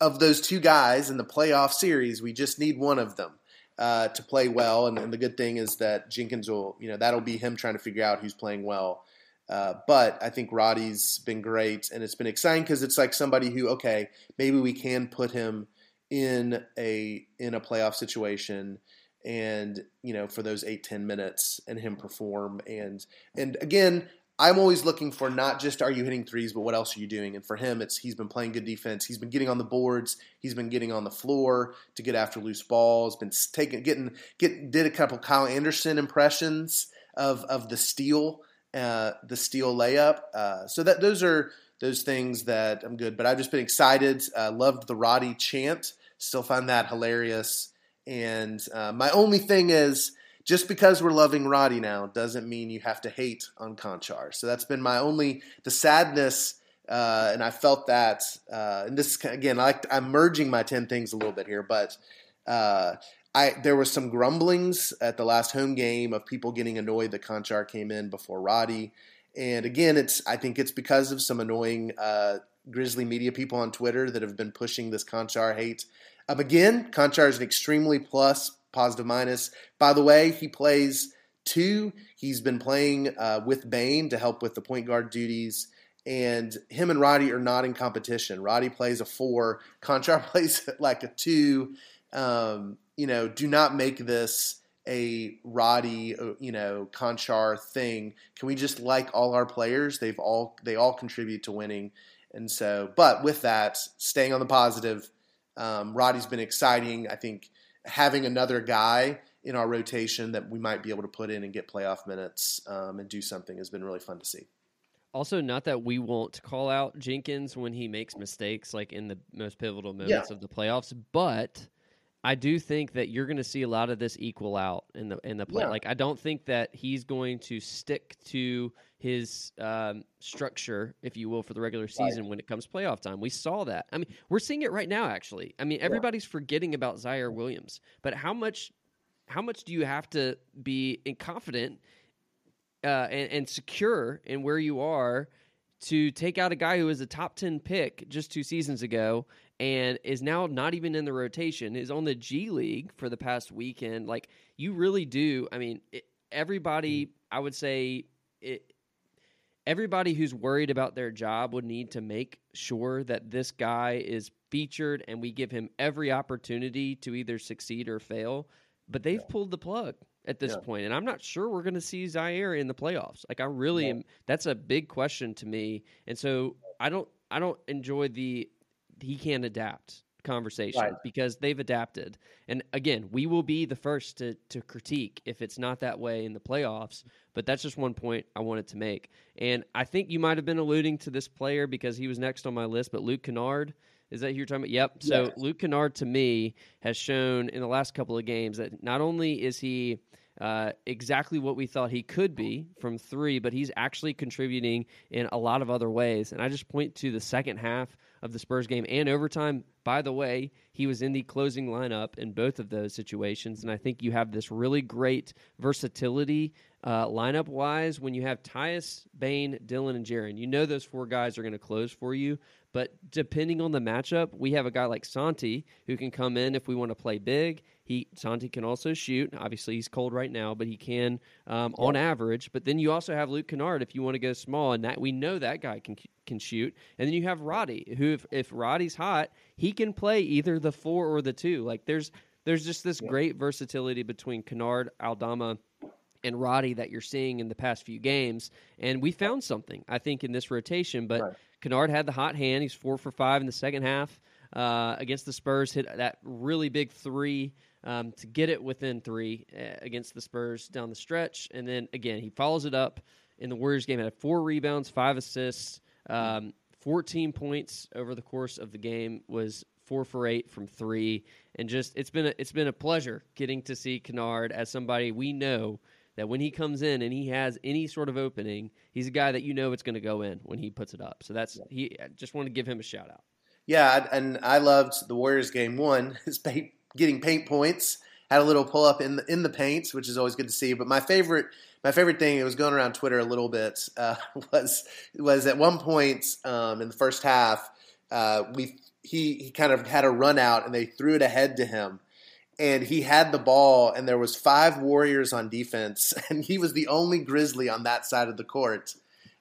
of those two guys in the playoff series, we just need one of them uh, to play well. And, and, the good thing is that Jenkins will, you know, that'll be him trying to figure out who's playing well. Uh, but I think Roddy's been great, and it's been exciting because it's like somebody who, okay, maybe we can put him in a in a playoff situation, and you know, for those eight ten minutes, and him perform. And and again, I'm always looking for not just are you hitting threes, but what else are you doing? And for him, it's he's been playing good defense. He's been getting on the boards. He's been getting on the floor to get after loose balls. Been taking getting get did a couple Kyle Anderson impressions of of the steal, uh, the steal layup. Uh, so that those are those things that I'm good. But I've just been excited. Uh, loved the Roddy chant. Still find that hilarious. And uh, my only thing is just because we're loving Roddy now doesn't mean you have to hate on Konchar. So that's been my only the sadness, uh, and I felt that. Uh, and this again, I I'm merging my ten things a little bit here, but uh, I there was some grumblings at the last home game of people getting annoyed that Konchar came in before Roddy. And again, it's I think it's because of some annoying uh, Grizzly media people on Twitter that have been pushing this Konchar hate. Um, again, Konchar is an extremely plus positive minus. By the way, he plays two. He's been playing uh, with Bane to help with the point guard duties. And him and Roddy are not in competition. Roddy plays a four. (laughs) Konchar plays like a two. Um, you know, do not make this a Roddy, uh, you know, Konchar thing. Can we just like all our players? They've all they all contribute to winning. And so, but with that, staying on the positive, um, Roddy's been exciting. I think having another guy in our rotation that we might be able to put in and get playoff minutes um, and do something has been really fun to see. Also, not that we won't call out Jenkins when he makes mistakes, like in the most pivotal moments yeah. of the playoffs, but I do think that you're going to see a lot of this equal out in the in the play. Yeah. Like, I don't think that he's going to stick to his um, structure, if you will, for the regular season right. when it comes playoff time. We saw that. I mean, we're seeing it right now. Actually, I mean, everybody's yeah. forgetting about Ziaire Williams, but how much, how much do you have to be confident uh, and, and secure in where you are? To take out a guy who was a top 10 pick just two seasons ago and is now not even in the rotation, is on the G League for the past weekend. Like, you really do. I mean, it, everybody, mm. I would say, it, everybody who's worried about their job would need to make sure that this guy is featured and we give him every opportunity to either succeed or fail. But they've yeah. pulled the plug at this yeah. point, and I'm not sure we're going to see Ziaire in the playoffs. Like I really am. That's a big question to me, and so I don't. I don't enjoy the he can't adapt conversation right. because they've adapted. And again, we will be the first to to critique if it's not that way in the playoffs. But that's just one point I wanted to make. And I think you might have been alluding to this player because he was next on my list, but Luke Kennard. Is that who you're talking about? Yep. So yeah. Luke Kennard to me has shown in the last couple of games that not only is he uh, exactly what we thought he could be from three, but he's actually contributing in a lot of other ways. And I just point to the second half of the Spurs game and overtime. By the way, he was in the closing lineup in both of those situations. And I think you have this really great versatility uh, lineup wise when you have Tyus, Bane, Dillon, and Jaren. You know those four guys are going to close for you, but depending on the matchup, we have a guy like Santi who can come in if we want to play big. He Santi can also shoot. Obviously, he's cold right now, but he can um, on average. But then you also have Luke Kennard if you want to go small, and that we know that guy can can shoot. And then you have Roddy, who if, if Roddy's hot, he can play either the four or the two. Like there's there's just this yeah. great versatility between Kennard, Aldama, and Roddy that you're seeing in the past few games. And we found something, I think, in this rotation. But right. Kennard had the hot hand. He's four for five in the second half uh, against the Spurs. Hit that really big three um, to get it within three uh, against the Spurs down the stretch. And then again, he follows it up in the Warriors game. Had four rebounds, five assists, um, 14 points over the course of the game. Was four for eight from three, and just it's been a, it's been a pleasure getting to see Kennard as somebody we know that when he comes in and he has any sort of opening, he's a guy that you know it's going to go in when he puts it up. So that's he. I just want to give him a shout out. Yeah, and I loved the Warriors game one. (laughs) His paint, getting paint points, had a little pull up in the, in the paints, which is always good to see. But my favorite my favorite thing it was going around Twitter a little bit uh, (laughs) was was at one point um, in the first half uh, we he he kind of had a run out and they threw it ahead to him and he had the ball and there was five warriors on defense (laughs) and he was the only grizzly on that side of the court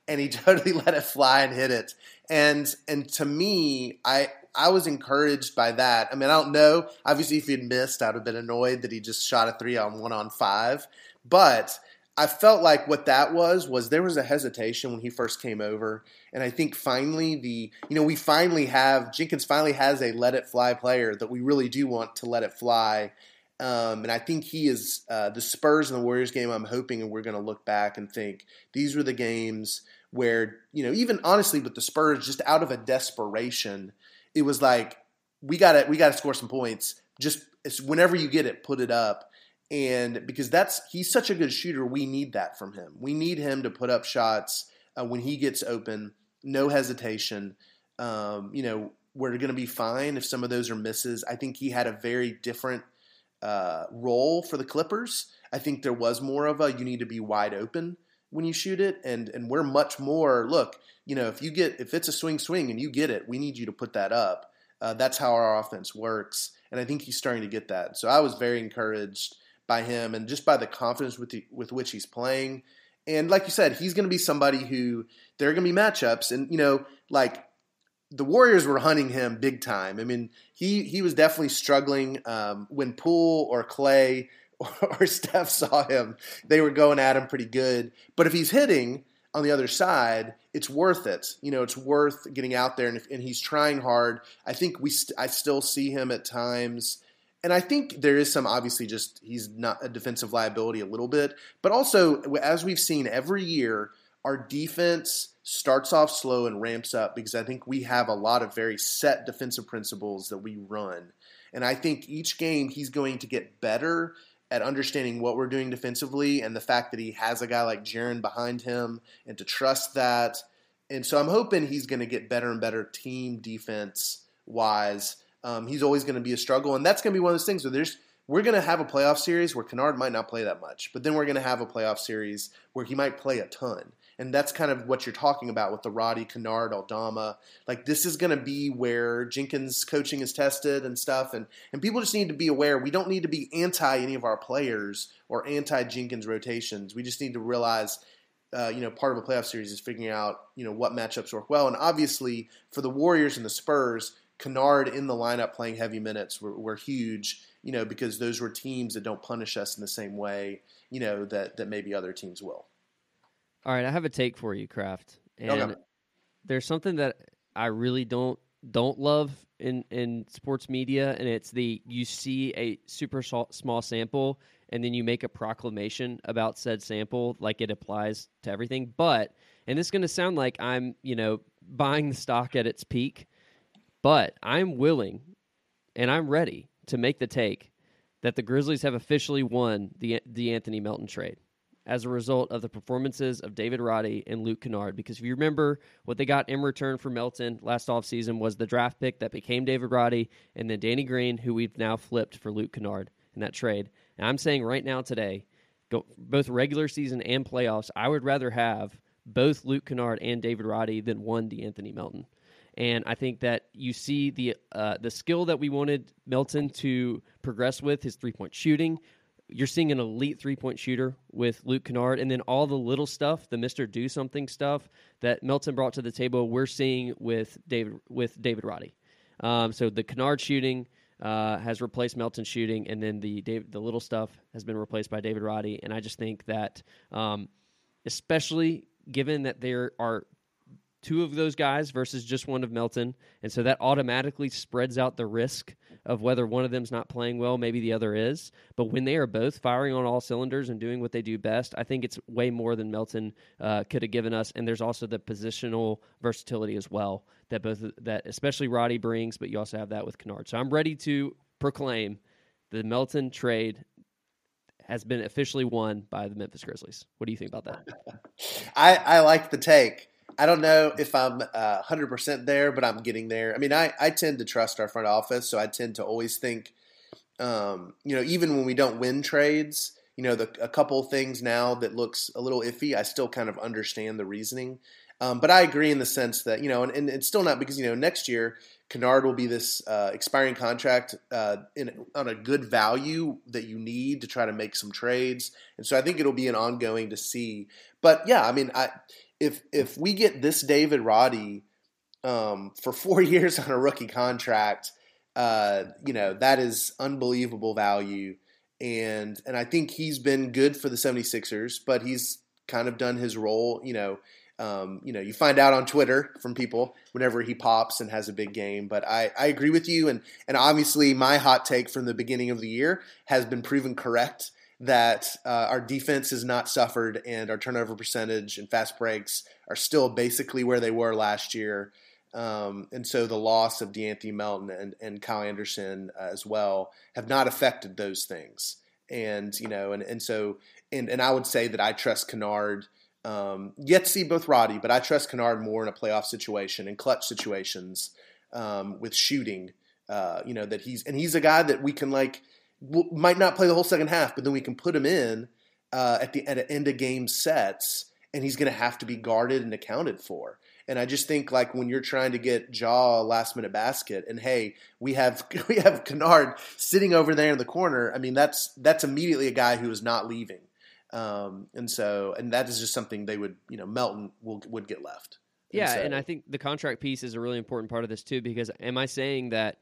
and he (laughs) totally let it fly and hit it. And and to me i i was encouraged by that. I mean i don't know. Obviously if he'd missed i'd have been annoyed that he just shot a three on one on five. But I felt like what that was was there was a hesitation when he first came over, and I think finally the you know we finally have Jenkins finally has a let it fly player that we really do want to let it fly, um, and I think he is uh, the Spurs and the Warriors game. I'm hoping, and we're going to look back and think these were the games where you know even honestly with the Spurs just out of a desperation, it was like we got to we got to score some points. Just whenever you get it, put it up and because that's he's such a good shooter, we need that from him. We need him to put up shots uh, when he gets open, no hesitation. Um, you know, we're going to be fine if some of those are misses. I think he had a very different uh, role for the Clippers. I think there was more of a you need to be wide open when you shoot it, and and we're much more look. You know, if you get if it's a swing swing and you get it, we need you to put that up. Uh, that's how our offense works, and I think he's starting to get that. So I was very encouraged by him and just by the confidence with the, with which he's playing. And like you said, he's going to be somebody who there are going to be matchups, and you know, like the Warriors were hunting him big time. I mean, he he was definitely struggling um, when Poole or Klay (laughs) or, Steph saw him. They were going at him pretty good. But if he's hitting on the other side, it's worth it. You know, it's worth getting out there, and, if, and he's trying hard. I think we st- I still see him at times and I think there is some obviously just he's not a defensive liability a little bit, but also as we've seen every year, our defense starts off slow and ramps up because I think we have a lot of very set defensive principles that we run. And I think each game he's going to get better at understanding what we're doing defensively and the fact that he has a guy like Jaren behind him and to trust that. And so I'm hoping he's going to get better and better team defense wise um, he's always going to be a struggle, and that's going to be one of those things where there's we're going to have a playoff series where Kennard might not play that much, but then we're going to have a playoff series where he might play a ton. and that's kind of what you're talking about with the Roddy, Kennard, Aldama. Like this is going to be where Jenkins' coaching is tested and stuff, and and people just need to be aware. We don't need to be anti any of our players or anti Jenkins rotations. We just need to realize. Uh, you know, part of a playoff series is figuring out, you know, what matchups work well. And obviously, for the Warriors and the Spurs, Kennard in the lineup playing heavy minutes were, were huge you know, because those were teams that don't punish us in the same way, you know, that that maybe other teams will. All right, I have a take for you, Craft, and okay. there's something that I really don't don't love in in sports media, and it's the you see a super small sample and then you make a proclamation about said sample like it applies to everything. But and this is going to sound like I'm you know buying the stock at its peak, but I'm willing and I'm ready to make the take that the Grizzlies have officially won the the Anthony Melton trade as a result of the performances of David Roddy and Luke Kennard. Because if you remember, what they got in return for Melton last offseason was the draft pick that became David Roddy and then Danny Green, who we've now flipped for Luke Kennard in that trade. And I'm saying right now today, go, both regular season and playoffs, I would rather have both Luke Kennard and David Roddy than one DeAnthony Melton and I think that you see the uh, the skill that we wanted Melton to progress with his three point shooting. You're seeing an elite three point shooter with Luke Kennard, and then all the little stuff, the Mister Do Something stuff that Melton brought to the table, we're seeing with David with David Roddy. Um, so the Kennard shooting uh, has replaced Melton shooting, and then the Dave, the little stuff has been replaced by David Roddy. And I just think that, um, especially given that there are two of those guys versus just one of Melton. And so that automatically spreads out the risk of whether one of them's not playing well, maybe the other is. But when they are both firing on all cylinders and doing what they do best, I think it's way more than Melton uh, could have given us. And there's also the positional versatility as well that both that especially Roddy brings, but you also have that with Kennard. So I'm ready to proclaim the Melton trade has been officially won by the Memphis Grizzlies. What do you think about that? (laughs) I, I like the take. I don't know if I'm uh, 100% there, but I'm getting there. I mean, I, I tend to trust our front office, so I tend to always think, um, you know, even when we don't win trades, you know, the, a couple things now that looks a little iffy, I still kind of understand the reasoning. Um, but I agree in the sense that, you know, and, and, it's still not because, you know, next year, Kennard will be this uh, expiring contract uh, in, on a good value that you need to try to make some trades. And so I think it'll be an ongoing to see. But yeah, I mean, I if if we get this David Roddy um, for four (laughs) years on a rookie contract, uh, you know that is unbelievable value, and and I think he's been good for the 76ers, but he's kind of done his role. You know, um, you know, you find out on Twitter from people whenever he pops and has a big game. But I, I agree with you, and and obviously my hot take from the beginning of the year has been proven correct that uh, our defense has not suffered and our turnover percentage and fast breaks are still basically where they were last year. Um, and so the loss of De'Anthony Melton and, and Kyle Anderson uh, as well have not affected those things. And, you know, and, and so, and, and I would say that I trust Kennard, um, yet see both Roddy, but I trust Kennard more in a playoff situation and clutch situations um, with shooting, uh, you know, that he's, and he's a guy that we can like, might not play the whole second half, but then we can put him in uh, at the at end of game sets, and he's going to have to be guarded and accounted for. And I just think like when you're trying to get Ja a last minute basket, and hey, we have (laughs) we have Kennard sitting over there in the corner. I mean, that's that's immediately a guy who is not leaving. Um, and so, and that is just something they would, you know, Melton will, would get left. And yeah, so, and I think the contract piece is a really important part of this too. Because am I saying that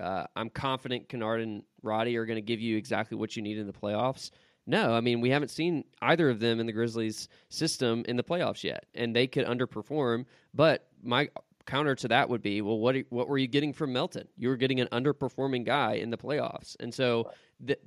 uh, I'm confident Kennard and Roddy are going to give you exactly what you need in the playoffs. No, I mean we haven't seen either of them in the Grizzlies system in the playoffs yet, and they could underperform. But my counter to that would be, well, what what were you getting from Melton? You were getting an underperforming guy in the playoffs, and so the,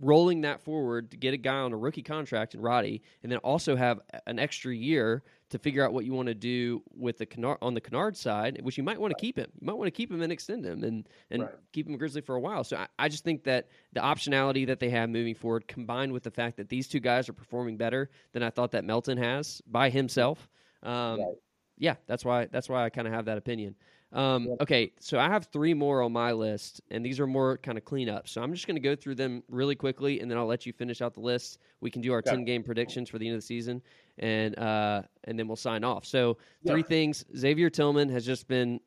rolling that forward to get a guy on a rookie contract in Roddy, and then also have an extra year to figure out what you want to do with the Kennard, on the Kennard side, which you might want to keep him. You might want to keep him and extend him and and right. keep him Grizzly for a while. So I, I, just think that the optionality that they have moving forward, combined with the fact that these two guys are performing better than I thought that Melton has by himself, um, right. yeah, that's why that's why I kind of have that opinion. Um, okay, so I have three more on my list, and these are more kind of cleanup. So I'm just going to go through them really quickly, and then I'll let you finish out the list. We can do our Yeah. 10 game predictions for the end of the season, and uh, and then we'll sign off. So three Yeah. things: Xavier Tillman has just been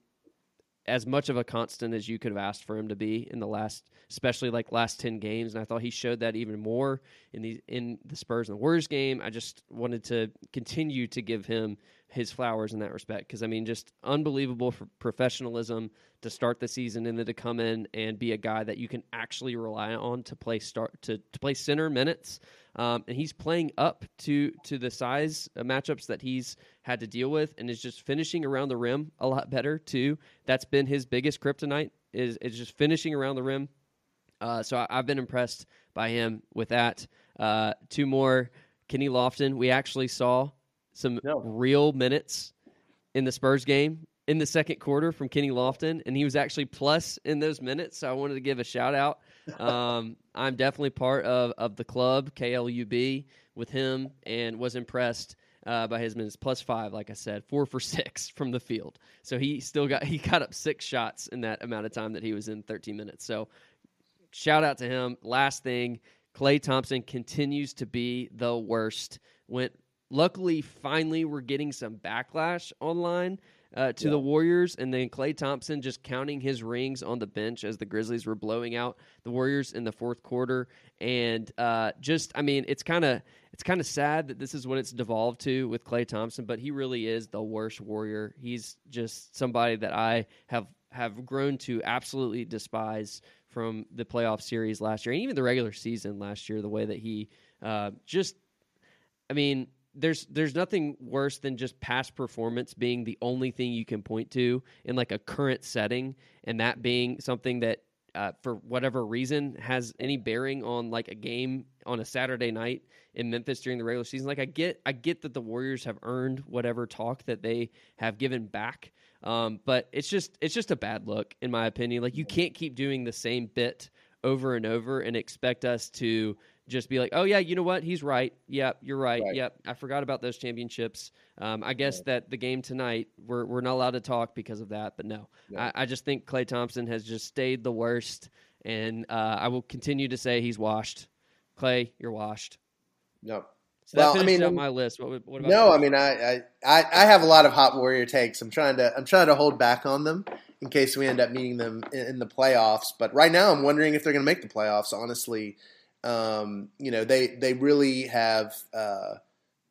as much of a constant as you could have asked for him to be in the last, especially like last ten games. And I thought he showed that even more in the in the Spurs and the Warriors game. I just wanted to continue to give him his flowers in that respect because I mean, just unbelievable for professionalism to start the season and then to come in and be a guy that you can actually rely on to play start to, to play center minutes. Um, and he's playing up to to the size uh, matchups that he's had to deal with, and is just finishing around the rim a lot (laughs) better too. That's been his biggest kryptonite is is just finishing around the rim. Uh, so I, I've been impressed by him with that. Uh, two more, Kenny Lofton. We actually saw some No. real minutes in the Spurs game in the second quarter from Kenny Lofton, and he was actually plus in those minutes. So I wanted to give a shout out. (laughs) Um, I'm definitely part of, of the club KLUB with him, and was impressed uh, by his minutes. Plus five, like I said, four for (laughs) six from the field. So he still got he got up six shots in that amount of time that he was in 13 minutes. So shout out to him. Last thing, Klay Thompson continues to be the worst. Went luckily, finally, we're getting some backlash online uh, to Yeah. the Warriors, and then Klay Thompson just counting his rings on the bench as the Grizzlies were blowing out the Warriors in the fourth quarter, and uh, just I mean, it's kind of it's kind of sad that this is what it's devolved to with Klay Thompson, but he really is the worst Warrior. He's just somebody that I have have grown to absolutely despise from the playoff series last year and even the regular season last year. The way that he uh, just, I mean, there's there's nothing worse than just past performance being the only thing you can point to in like a current setting, and that being something that. Uh, for whatever reason, has any bearing on like a game on a Saturday night in Memphis during the regular season? Like, I get, I get that the Warriors have earned whatever talk that they have given back, um, but it's just it's just a bad look in my opinion. Like you can't keep doing the same bit over and over and expect us to just be like, oh yeah, you know what? He's right. Yep, you're right. Right. Yep, I forgot about those championships. Um, I guess that the game tonight we're we're not allowed to talk because of that. But no, Yeah. I, I just think Klay Thompson has just stayed the worst, and uh, I will continue to say he's washed. Klay, you're washed. No. So Well, I mean, up my list. What, what about No? I mean I, I I I have a lot of hot warrior takes. I'm trying to I'm trying to hold back on them in case we end up meeting them in, in the playoffs. But right now, I'm wondering if they're going to make the playoffs. Honestly, um, you know they they really have uh,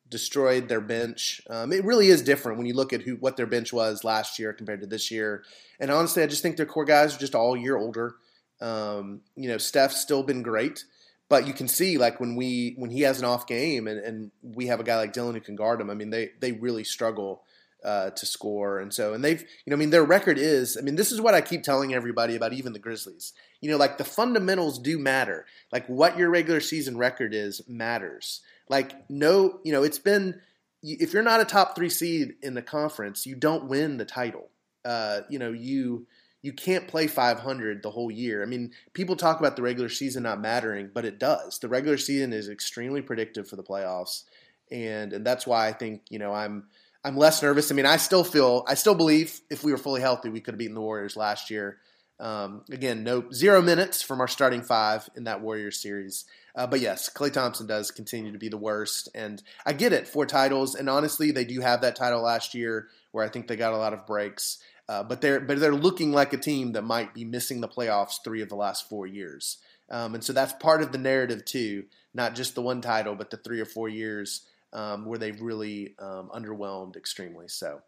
destroyed their bench. Um, it really is different when you look at who what their bench was last year compared to this year. And honestly, I just think their core guys are just all year older. Um, you know, Steph's still been great but you can see like when we when he has an off game and, and we have a guy like Dillon who can guard him. I mean, they they really struggle uh, to score, and so and they've you know I mean their record is I mean this is what I keep telling everybody about even the Grizzlies. You know, like the fundamentals do matter. Like what your regular season record is matters. Like no, you know, it's been if you're not a top three seed in the conference, you don't win the title. Uh, you know, you you can't play 500 the whole year. I mean, people talk about the regular season not mattering, but it does. The regular season is extremely predictive for the playoffs, and and that's why I think you know I'm I'm less nervous. I mean, I still feel I still believe if we were fully healthy, we could have beaten the Warriors last year. Um, again, no zero minutes from our starting five in that Warriors series. Uh, but yes, Klay Thompson does continue to be the worst, and I get it. Four titles, and honestly, they do have that title last year, where I think they got a lot of breaks. Uh, but they're but they're looking like a team that might be missing the playoffs three of the last four years, um, and so that's part of the narrative too. Not just the one title, but the three or four years um, where they've really um, underwhelmed extremely. So,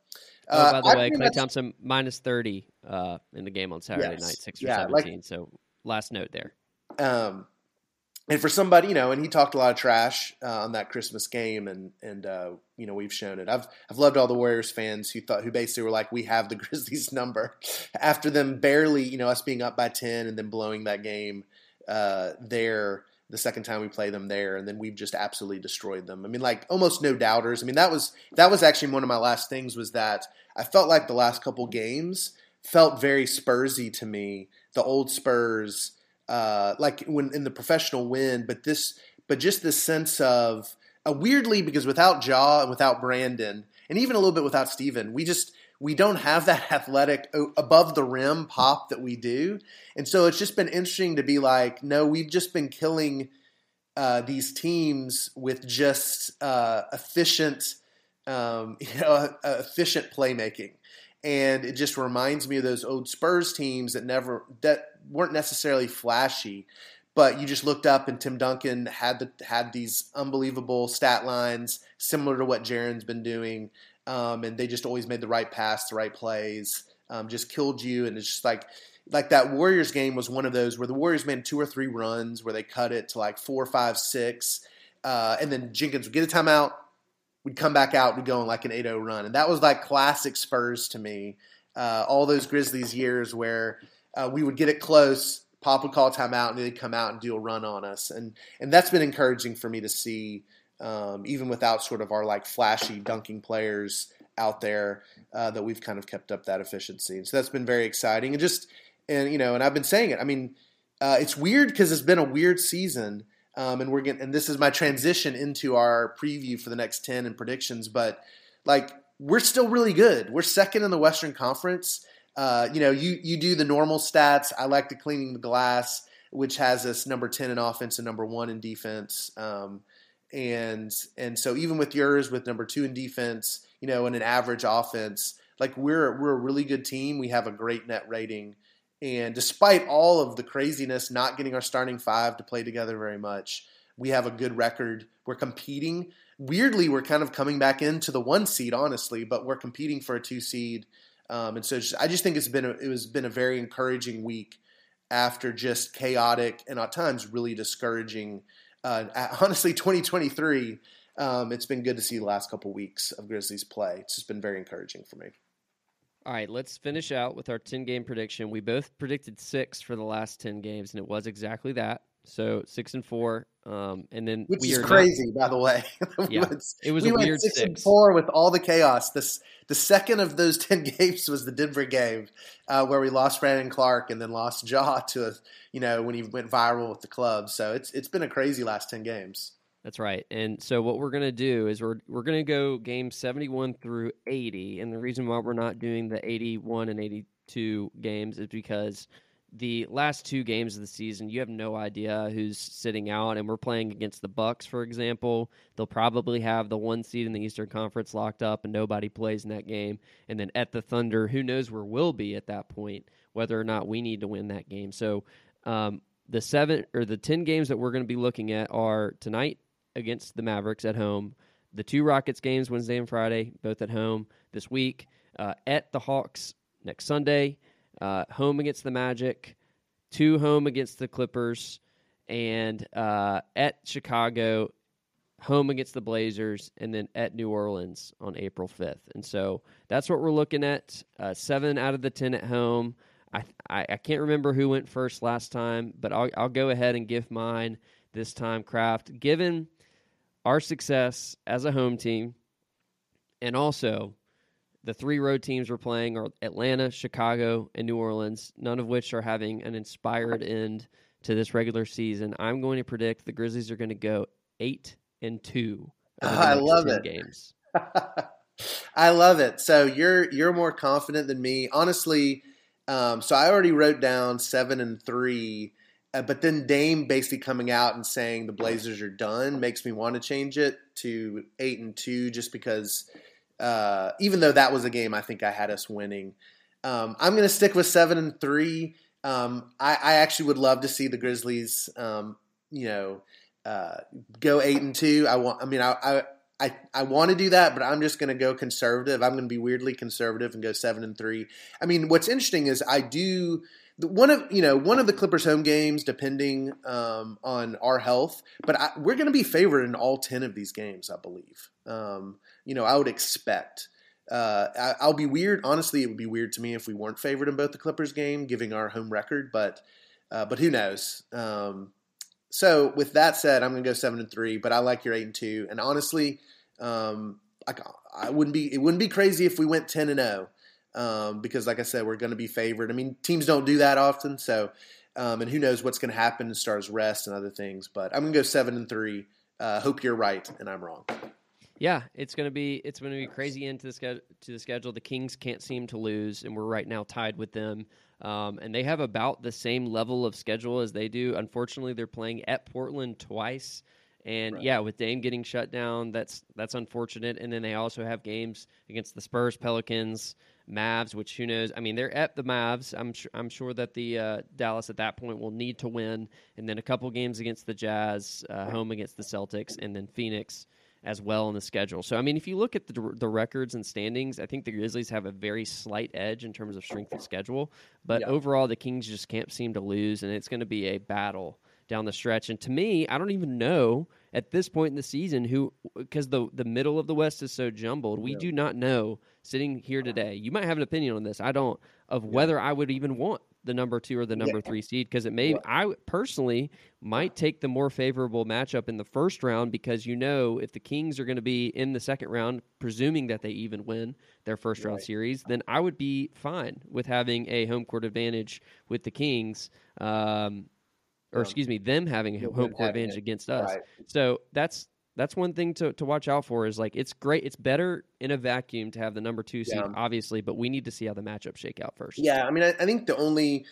Oh, uh, by the I way, Klay Thompson minus thirty uh, in the game on Saturday Yes. night, six for Yeah, like- seventeen. so last note there. Um, and for somebody, you know, and he talked a lot of trash uh, on that Christmas game, and and uh, you know we've shown it. I've I've loved all the Warriors fans who thought who basically were like, we have the (laughs) Grizzlies number after them barely, you know, us being up by ten and then blowing that game uh, there the second time we play them there, and then we've just absolutely destroyed them. I mean, like almost no doubters. I mean, that was that was actually one of my last things was that I felt like the last couple games felt very Spursy to me. The old Spurs uh, like when in the professional win, but this, but just this sense of uh, weirdly because without Ja and without Brandon, and even a little bit without Steven, we just we don't have that (laughs) athletic above the rim pop that we do. And so it's just been interesting to be like, no, we've just been killing uh, these teams with just uh, efficient, um, (laughs) you know, uh, efficient playmaking. And it just reminds me of those old Spurs teams that never that weren't necessarily flashy, but you just looked up and Tim Duncan had the, had these unbelievable stat lines similar to what Jaren's been doing um, and they just always made the right pass, the right plays, um, just killed you. And it's just like like that Warriors game was one of those where the Warriors made two or three runs where they cut it to like four, five, six, uh, and then Jenkins would get a timeout, we'd come back out, we'd go on like an 8-0 run, and that was like classic Spurs to me. Uh, all those Grizzlies years where uh, we would get it close, Pop would call timeout, and they'd come out and do a run on us, and and that's been encouraging for me to see um, even without sort of our like flashy dunking players out there, uh, that we've kind of kept up that efficiency. And so that's been very exciting. And just, and you know, and I've been saying it. I mean, uh, it's weird because it's been a weird season. Um, and we're getting, and this is my transition into our preview for the next 10 and predictions. But like, we're still really good. We're second in the Western Conference. Uh, you know, you, you do the normal stats. I like the cleaning the glass, which has us number 10 in offense and number one in defense. Um, and and so even with yours with number two in defense, you know, and an average offense, like we're we're a really good team. We have a great net rating, and despite all of the craziness, not getting our starting five to play together very much, we have a good record. We're competing. Weirdly, we're kind of coming back into the one seed, honestly, but we're competing for a two seed. Um, and so just, I just think it's been a, it was been a very encouraging week after just chaotic and at times really discouraging uh, honestly, 2023, um, it's been good to see the last couple weeks of Grizzlies play. It's just been very encouraging for me. All right, let's finish out with our 10 game prediction. We both predicted six for the last 10 games, and it was exactly that. So six and four, um, and then which is crazy, not, by the way. (laughs) yeah, it was we a weird six, six, and four with all the chaos. This the second of those (laughs) ten games was the Denver game, uh, where we lost Brandon Clarke and then lost Ja to a you know when he went viral with the club. So it's it's been a crazy last ten games. That's right. And so what we're gonna do is we're we're gonna go game seventy one through eighty, and the reason why we're not doing the eighty one and eighty two games is because the last two games of the season, you have no idea who's sitting out, and we're playing against the Bucks, for example. They'll probably have the one seed in the Eastern Conference locked up, and nobody plays in that game. And then at the Thunder, who knows where we'll be at that point, whether or not we need to win that game. So um, the seven or the ten games that we're going to be looking at are tonight against the Mavericks at home, the two Rockets games Wednesday and Friday, both at home this week, uh, at the Hawks next Sunday uh, home against the Magic, two home against the Clippers, and uh, at Chicago, home against the Blazers, and then at New Orleans on April 5th. And so that's what we're looking at. Uh, seven out of the 10 at home. I, I, I, can't remember who went first last time, but I'll, I'll go ahead and give mine this time, Craft. Given our success as a home team, and also the three road teams we're playing are Atlanta, Chicago, and New Orleans, none of which are having an inspired end to this regular season. I'm going to predict the Grizzlies are going to go eight and two. (laughs) I love it. Games. (laughs) I love it. So you're you're more confident than me, honestly. Um, so I already wrote down seven and three, uh, but then Dame basically coming out and saying the Blazers are done makes me want to change it to eight and two, just because uh, even though that was a game I think I had us winning. Um, I'm going to stick with seven and three. Um, I, I, actually would love to see the Grizzlies, um, you know, uh, go eight and two. I want. I mean, I I, I, I want to do that, but I'm just going to go conservative. I'm going to be weirdly conservative and go seven and three. I mean, what's interesting is I do one of you know one of the Clippers home games, depending um, on our health. But I, we're going to be favored in all ten of these games, I believe. Um, you know, I would expect. Uh, I, will be weird. Honestly, it would be weird to me if we weren't favored in both the Clippers game, giving our home record. But uh, but who knows? Um, so with that said, I'm going to go seven and three. But I like your eight and two. And honestly, um, I, I wouldn't be. It wouldn't be crazy if we went ten and zero. Oh um, because, like I said, we're going to be favored. I mean, teams don't do that often, so um, and who knows what's going to happen as far as rest and other things. But I'm going to go seven and three. Uh, hope you're right and I'm wrong. Yeah, it's gonna be it's gonna be crazy into the schedule. To the schedule, the Kings can't seem to lose, and we're right now tied with them. Um, and they have about the same level of schedule as they do. Unfortunately, they're playing at Portland twice. And Right. yeah, with Dame getting shut down, that's that's unfortunate. And then they also have games against the Spurs, Pelicans, Mavs, which who knows? I mean, they're at the Mavs. I'm sure I'm sure that the uh, Dallas at that point will need to win, and then a couple games against the Jazz, uh, home against the Celtics, and then Phoenix as well in the schedule. So I mean, if you look at the the records and standings, I think the Grizzlies have a very slight edge in terms of strength of schedule. But Yeah. overall, the Kings just can't seem to lose, and it's going to be a battle down the stretch. And to me, I don't even know at this point in the season who, because the the middle of the West is so jumbled, we Yeah. do not know sitting here today. You might have an opinion on this. I don't of whether I would even want the number two or the number three seed because it may. Right. I personally might take the more favorable matchup in the first round because you know if the Kings are going to be in the second round, presuming that they even win their first round Right. series, then I would be fine with having a home court advantage with the Kings. Um, or excuse me, them having a Yeah, home court advantage against us. Right. So that's that's one thing to, to watch out for is like it's great it's better in a vacuum to have the number two seed Yeah. obviously but we need to see how the matchups shake out first Yeah, I mean, I, I think the only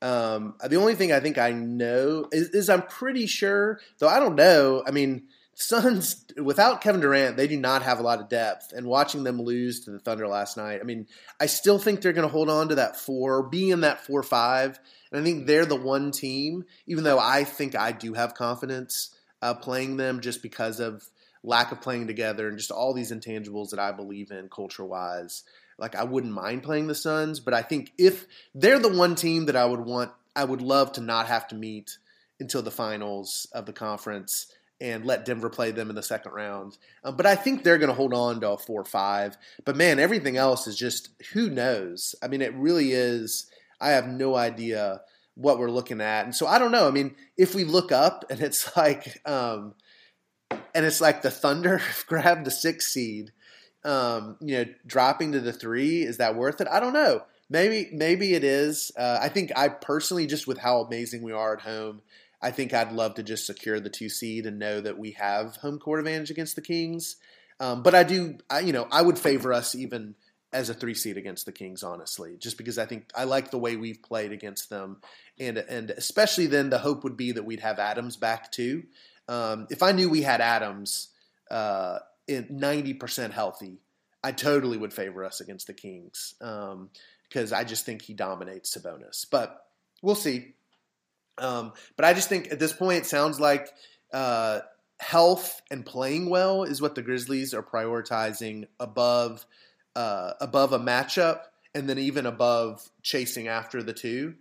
um, the only thing I think I know is, is I'm pretty sure, though I don't know. I mean, Suns without Kevin Durant, they do not have a lot of depth. And watching them lose to the Thunder last night, I mean, I still think they're going to hold on to that four, be in that four five. And I think they're the one team, even though I think I do have confidence uh, playing them just because of lack of playing together and just all these intangibles that I believe in culture wise. Like I wouldn't mind playing the Suns, but I think if they're the one team that I would want, I would love to not have to meet until the finals of the conference and let Denver play them in the second round. Um, but I think they're going to hold on to a four or five. But man, everything else is just who knows. I mean, it really is. I have no idea what we're looking at, and so I don't know. I mean, if we look up and it's (laughs) like, um, and it's like the Thunder (laughs) grabbed the sixth seed um, you know, dropping to the three, is that worth it? I don't know. Maybe, maybe it is. Uh, I think I personally, just with how amazing we are at home, I think I'd love to just secure the two seed and know that we have home court advantage against the Kings. Um, but I do, I, you know, I would favor us even as a three seed against the Kings, honestly, just because I think I like the way we've played against them, and and especially then the hope would be that we'd have Adams back too. Um, if I knew we had Adams. Uh, in 90% healthy, I totally would favor us against the Kings because I just think he dominates Sabonis. But we'll see. Um, but I just think at this point, it sounds like uh, health and playing well is what the Grizzlies are prioritizing above uh, above a matchup, and then even above chasing after the two.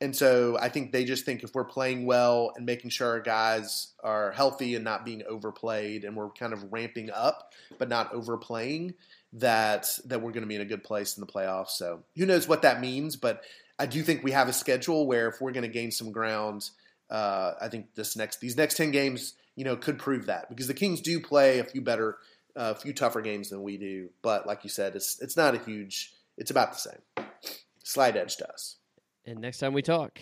And so I think they just think if we're playing well and making sure our guys are healthy and not being overplayed, and we're kind of ramping up but not overplaying, that that we're going to be in a good place in the playoffs. So who knows what that means? But I do think we have a schedule where if we're going to gain some ground, uh, I think this next these next ten games, you know, could prove that because the Kings do play a few better, a few tougher games than we do. But like you said, it's it's not a huge. It's about the same. Slight edge to us. and next time we talk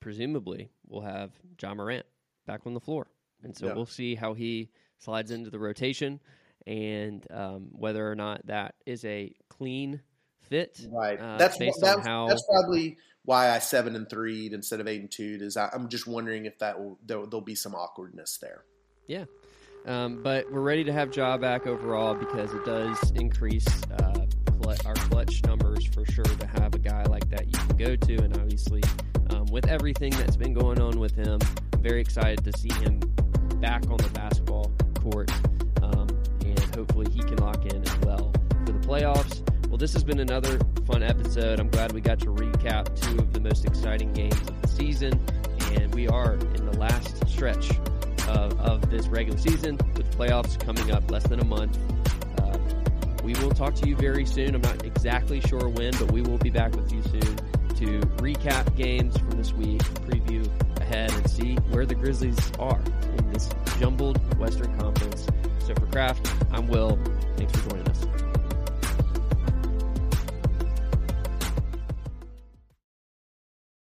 presumably we'll have Ja Morant back on the floor and so Yeah. we'll see how he slides into the rotation and um, whether or not that is a clean fit Right. uh, that's based that's, on how that's probably why I seven and three instead of eight and two. Is I, I'm just wondering if that will there, there'll be some awkwardness there. Um, but we're ready to have Ja back overall because it does increase uh, our clutch numbers for sure to have a guy like that you can go to. And obviously, um, with everything that's been going on with him, I'm very excited to see him back on the basketball court. Um, and hopefully, he can lock in as well for the playoffs. Well, this has been another fun episode. I'm glad we got to recap two of the most exciting games of the season. And we are in the last stretch of, of this regular season with playoffs coming up less than a month. Uh, we will talk to you very soon. I'm not exactly sure when, but we will be back with you soon to recap games from this week, preview ahead, and see where the Grizzlies are in this jumbled Western Conference. So for Craft, I'm Will. Thanks for joining us.